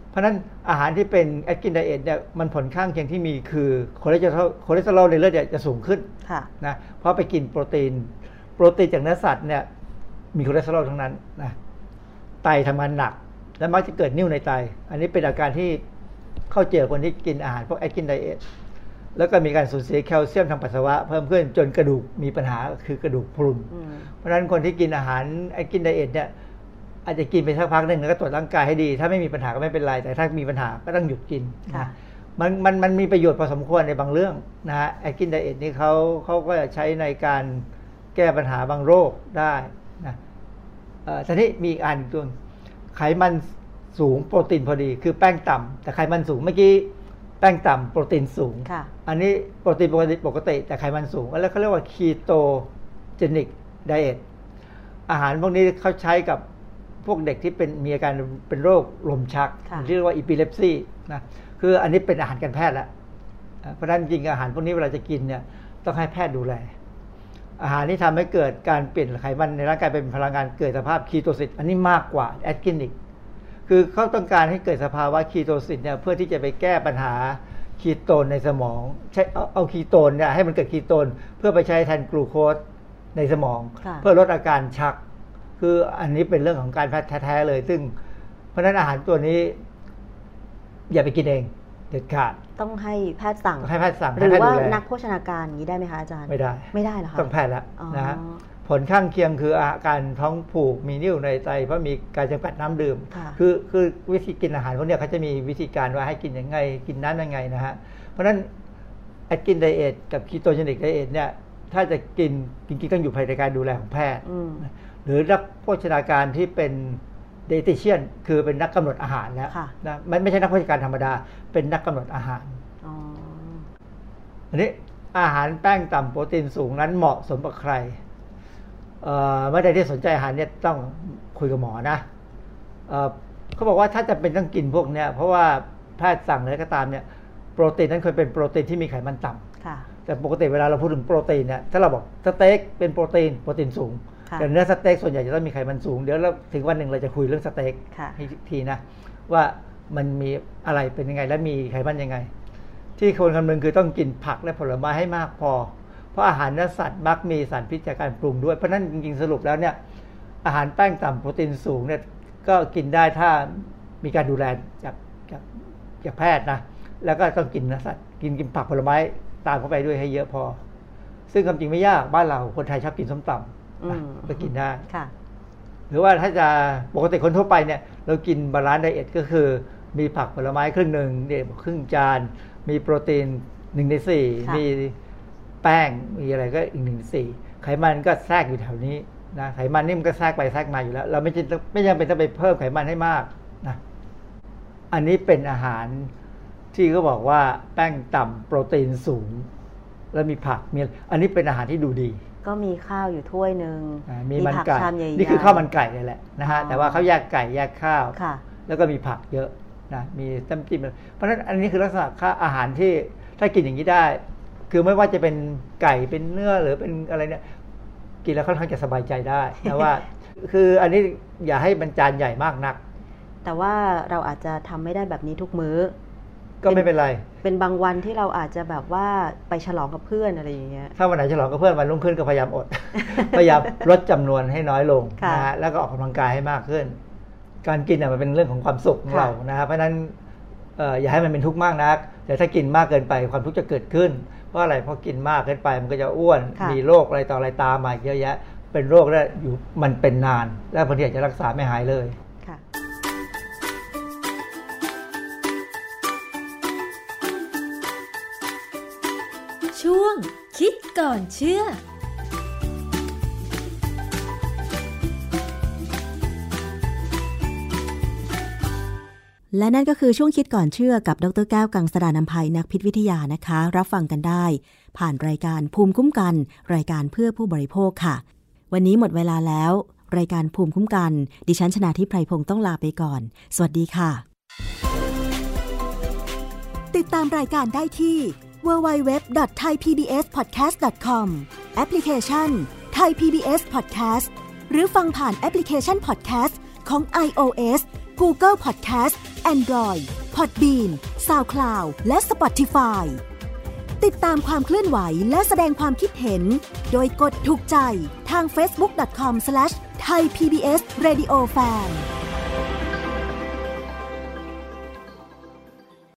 เพราะฉะนั้นอาหารที่เป็น Atkins diet เนี่ยมันผลข้างเคียงที่มีคือคอเลสเตอรอลคอเลสเตอรอลในเลือดเนี่ยจะสูงขึ้นค่ะนะเพราะไปกินโปรตีน โปรตีนจากเนื้อสัตว์เนี่ยมีคอเลสเตอรอลทั้งนั้นนะไตทำงานหนัก และมักจะเกิดนิ่วในไต อันนี้เป็นอาการที่เข้าเจอคนที่กินอาหารพวก Atkins diet แล้วก็มีการสูญเสียแคลเซียมทางปัสสาวะเพิ่มขึ้นจนกระดูกมีปัญหาคือกระดูกพรุนอืมเพราะฉะนั้นคนที่กินอาหาร Atkins diet เนี่ย อาจจะกินไปสักพักหนึ่งแล้วก็ตรวจร่างกายให้ดี ถ้าไม่มีปัญหาก็ไม่เป็นไร แต่ถ้ามีปัญหาก็ต้องหยุดกินค่ะนะมันมันมันมีประโยชน์พอสมควรในบางเรื่องนะฮะ Atkins diet นี่เขาเขาก็จะใช้ในการแก้ปัญหาบางโรคได้นะเอ่อทีนี้มีอีกอันหนึ่งตัวไขมันสูงโปรตีนพอดี คือแป้งต่ำแต่ไขมันสูงเมื่อกี้แป้งต่ำโปรตีนสูงค่ะอันนี้โปรตีนปกติปกติ แต่ไขมันสูง แล้วเขาเรียกว่าคีโตเจนิกไดเอทอาหารพวกนี้เขาใช้กับพ วกเด็กที่เป็นมีอาการเป็นโรคลมชักค่ะที่เรียกว่าอีพิเลปซีนะคืออันนี้เป็นอาหารการแพทย์แล้วอะเพราะฉะนั้นจริงๆอาหารพวกนี้เวลาจะกินเนี่ยต้องให้แพทย์ดูแล อาหารที่ทำให้เกิดการเปลี่ยนไขมันในร่างกายเป็นพลังงานเกิดสภาพ ketosis อันนี้มากกว่า Atkins อีกคือเขาต้องการให้เกิดสภาวะ ketosis เนี่ยเพื่อที่จะไปแก้ปัญหาคีโตนในสมองใช้เอาเอาคีโตนเนี่ยให้มันเกิดคีโตนเพื่อไปใช้แทนกลูโคสในสมองค่ะเพื่อลดอาการชัก คืออันนี้เป็นเรื่องของการแพทย์แท้ๆเลย ซึ่งเพราะฉะนั้นอาหารตัวนี้ อย่าไปกินเอง เด็ดขาด ต้องให้แพทย์สั่งให้แพทย์สั่งหรือให้แพทย์ว่าดูแลนักโภชนาการอย่างนี้ได้ไหมคะอาจารย์ไม่ได้ ไม่ได้เหรอคะต้องแพทย์แล้วอ๋อนะฮะผลข้างเคียงคืออาการท้องผูกมีนิ่วในไตเพราะมีการจำกัดน้ำดื่มค่ะคือคือวิธีกินอาหารพวกเนี้ยเขาจะมีวิธีการว่าให้กินยังไง กินน้ำยังไงนะฮะเพราะฉะนั้น Atkins diet กับ ketogenic diet เนี่ยถ้าจะกินจริงๆต้องอยู่ภายในการดูแลของแพทย์อืม หรือนักโภชนาการที่เป็น dietitian คือเป็นนักกำหนดอาหารแล้วค่ะนะมันไม่ใช่นักโภชนาการธรรมดา เป็นนักกำหนดอาหารอ๋ออันนี้อาหารแป้งต่ำโปรตีนสูงนั้นเหมาะสมกับใครเอ่อเมื่อใดที่สนใจอาหารเนี่ยต้องคุยกับหมอนะเอ่อเขาบอกว่าถ้าจะเป็นต้องกินพวกเนี้ยเพราะว่าแพทย์สั่งอะไรก็ตามเนี่ยโปรตีนนั้นควรเป็นโปรตีนที่มีไขมันต่ำค่ะแต่ปกติเวลาเราพูดถึงโปรตีนเนี่ยถ้าเราบอกสเต็กเป็นโปรตีนโปรตีนสูงค่ะ แต่เนื้อสเต็กส่วนใหญ่จะต้องมีไขมันสูง เดี๋ยวเราถึงวันหนึ่งเราจะคุยเรื่องสเต็กค่ะให้ทีนะ ว่ามันมีอะไรเป็นยังไง และมีไขมันยังไง ที่ควรคำนึงคือต้องกินผักและผลไม้ให้มากพอ เพราะอาหารเนื้อสัตว์มักมีสารพิษจากการปรุงด้วย เพราะฉะนั้นจริงๆสรุปแล้วเนี่ยอาหารแป้งต่ำโปรตีนสูงเนี่ยก็กินได้ถ้ามีการดูแลจากจากจากแพทย์นะ แล้วก็ต้องกินเนื้อสัตว์กินกินผักผลไม้ตามเข้าไปด้วยให้เยอะพอ ซึ่งความจริงไม่ยากบ้านเราคนไทยชอบกินส้มตำนะอืม ก็กินได้ค่ะหรือว่าถ้าจะปกติคนทั่วไปเนี่ยเรากิน balance diet ก็คือ มีผักผลไม้ครึ่งหนึ่งเด็ครึ่งจาน มีโปรตีนหนึ่งในสี่ค่ะมีแป้งมีอะไรก็อีกหนึ่งในสี่ไขมันก็แทรกอยู่แถวนี้นะไขมันนี่มันก็แทรกไปแทรกมาอยู่แล้ว เราไม่จำเป็นไม่จำเป็นต้องไปเพิ่มไขมันให้มากนะอันนี้เป็นอาหารที่เขาบอกว่าแป้งต่ำโปรตีนสูง แล้วมีผักมีอันนี้เป็นอาหารที่ดูดี ก็มีข้าวอยู่ถ้วยหนึ่งอ่ามีมันผักไก่ชามใหญ่ๆนี่คือข้าวมันไก่เลยแหละนะฮะอ๋อแต่ว่าเขาแยกไก่แยกข้าวค่ะแล้วก็มีผักเยอะนะมีน้ำจิ้มเพราะฉะนั้นอันนี้คือลักษณะค่าอาหารที่ถ้ากินอย่างนี้ได้ คือไม่ว่าจะเป็นไก่เป็นเนื้อหรือเป็นอะไรเนี่ยกินแล้วค่อนข้างจะสบายใจได้นะว่า คืออันนี้อย่าให้มันจานใหญ่มากนัก แต่ว่าเราอาจจะทำไม่ได้แบบนี้ทุกมื้อ ก็ไม่เป็นไร เป็นบางวันที่เราอาจจะแบบว่าไปฉลองกับเพื่อนอะไรอย่างเงี้ย ถ้าวันไหนฉลองกับเพื่อนวันรุ่งขึ้นก็พยายามอด พยายามลดจำนวนให้น้อยลงค่ะนะฮะแล้วก็ออกกำลังกายให้มากขึ้น การกินเนี่ยมันเป็นเรื่องของความสุขของค่ะเรานะครับเพราะฉะนั้นเอ่ออย่าให้มันเป็นทุกข์มากนัก แต่ถ้ากินมากเกินไปความทุกข์จะเกิดขึ้น เพราะอะไรเพราะกินมากเกินไปมันก็จะอ้วนค่ะมีโรคอะไรต่ออะไรตามมาเยอะแยะ เป็นโรคแล้วอยู่มันเป็นนาน แล้วบางทีอาจจะรักษาไม่หายเลย ก่อนเชื่อและนั่นก็คือช่วงคิดก่อนเชื่อกับดรแก้วกังสดานนภัยนักพิษวิทยานะคะ รับฟังกันได้ ผ่านรายการภูมิคุ้มกัน รายการเพื่อผู้บริโภคค่ะ วันนี้หมดเวลาแล้ว รายการภูมิคุ้มกัน ดิฉันชนะทิพไพรพงศ์ต้องลาไปก่อน สวัสดีค่ะ ติดตามรายการได้ที่ www.thaipbspodcast.com แอปพลิเคชัน Thai PBS Podcast หรือฟังผ่านแอปพลิเคชัน Podcast ของ iOS Google Podcast Android Podbean SoundCloud และ Spotify ติดตามความเคลื่อนไหวและแสดงความคิดเห็น โดยกดถูกใจทาง facebook.com/thaipbsradiofan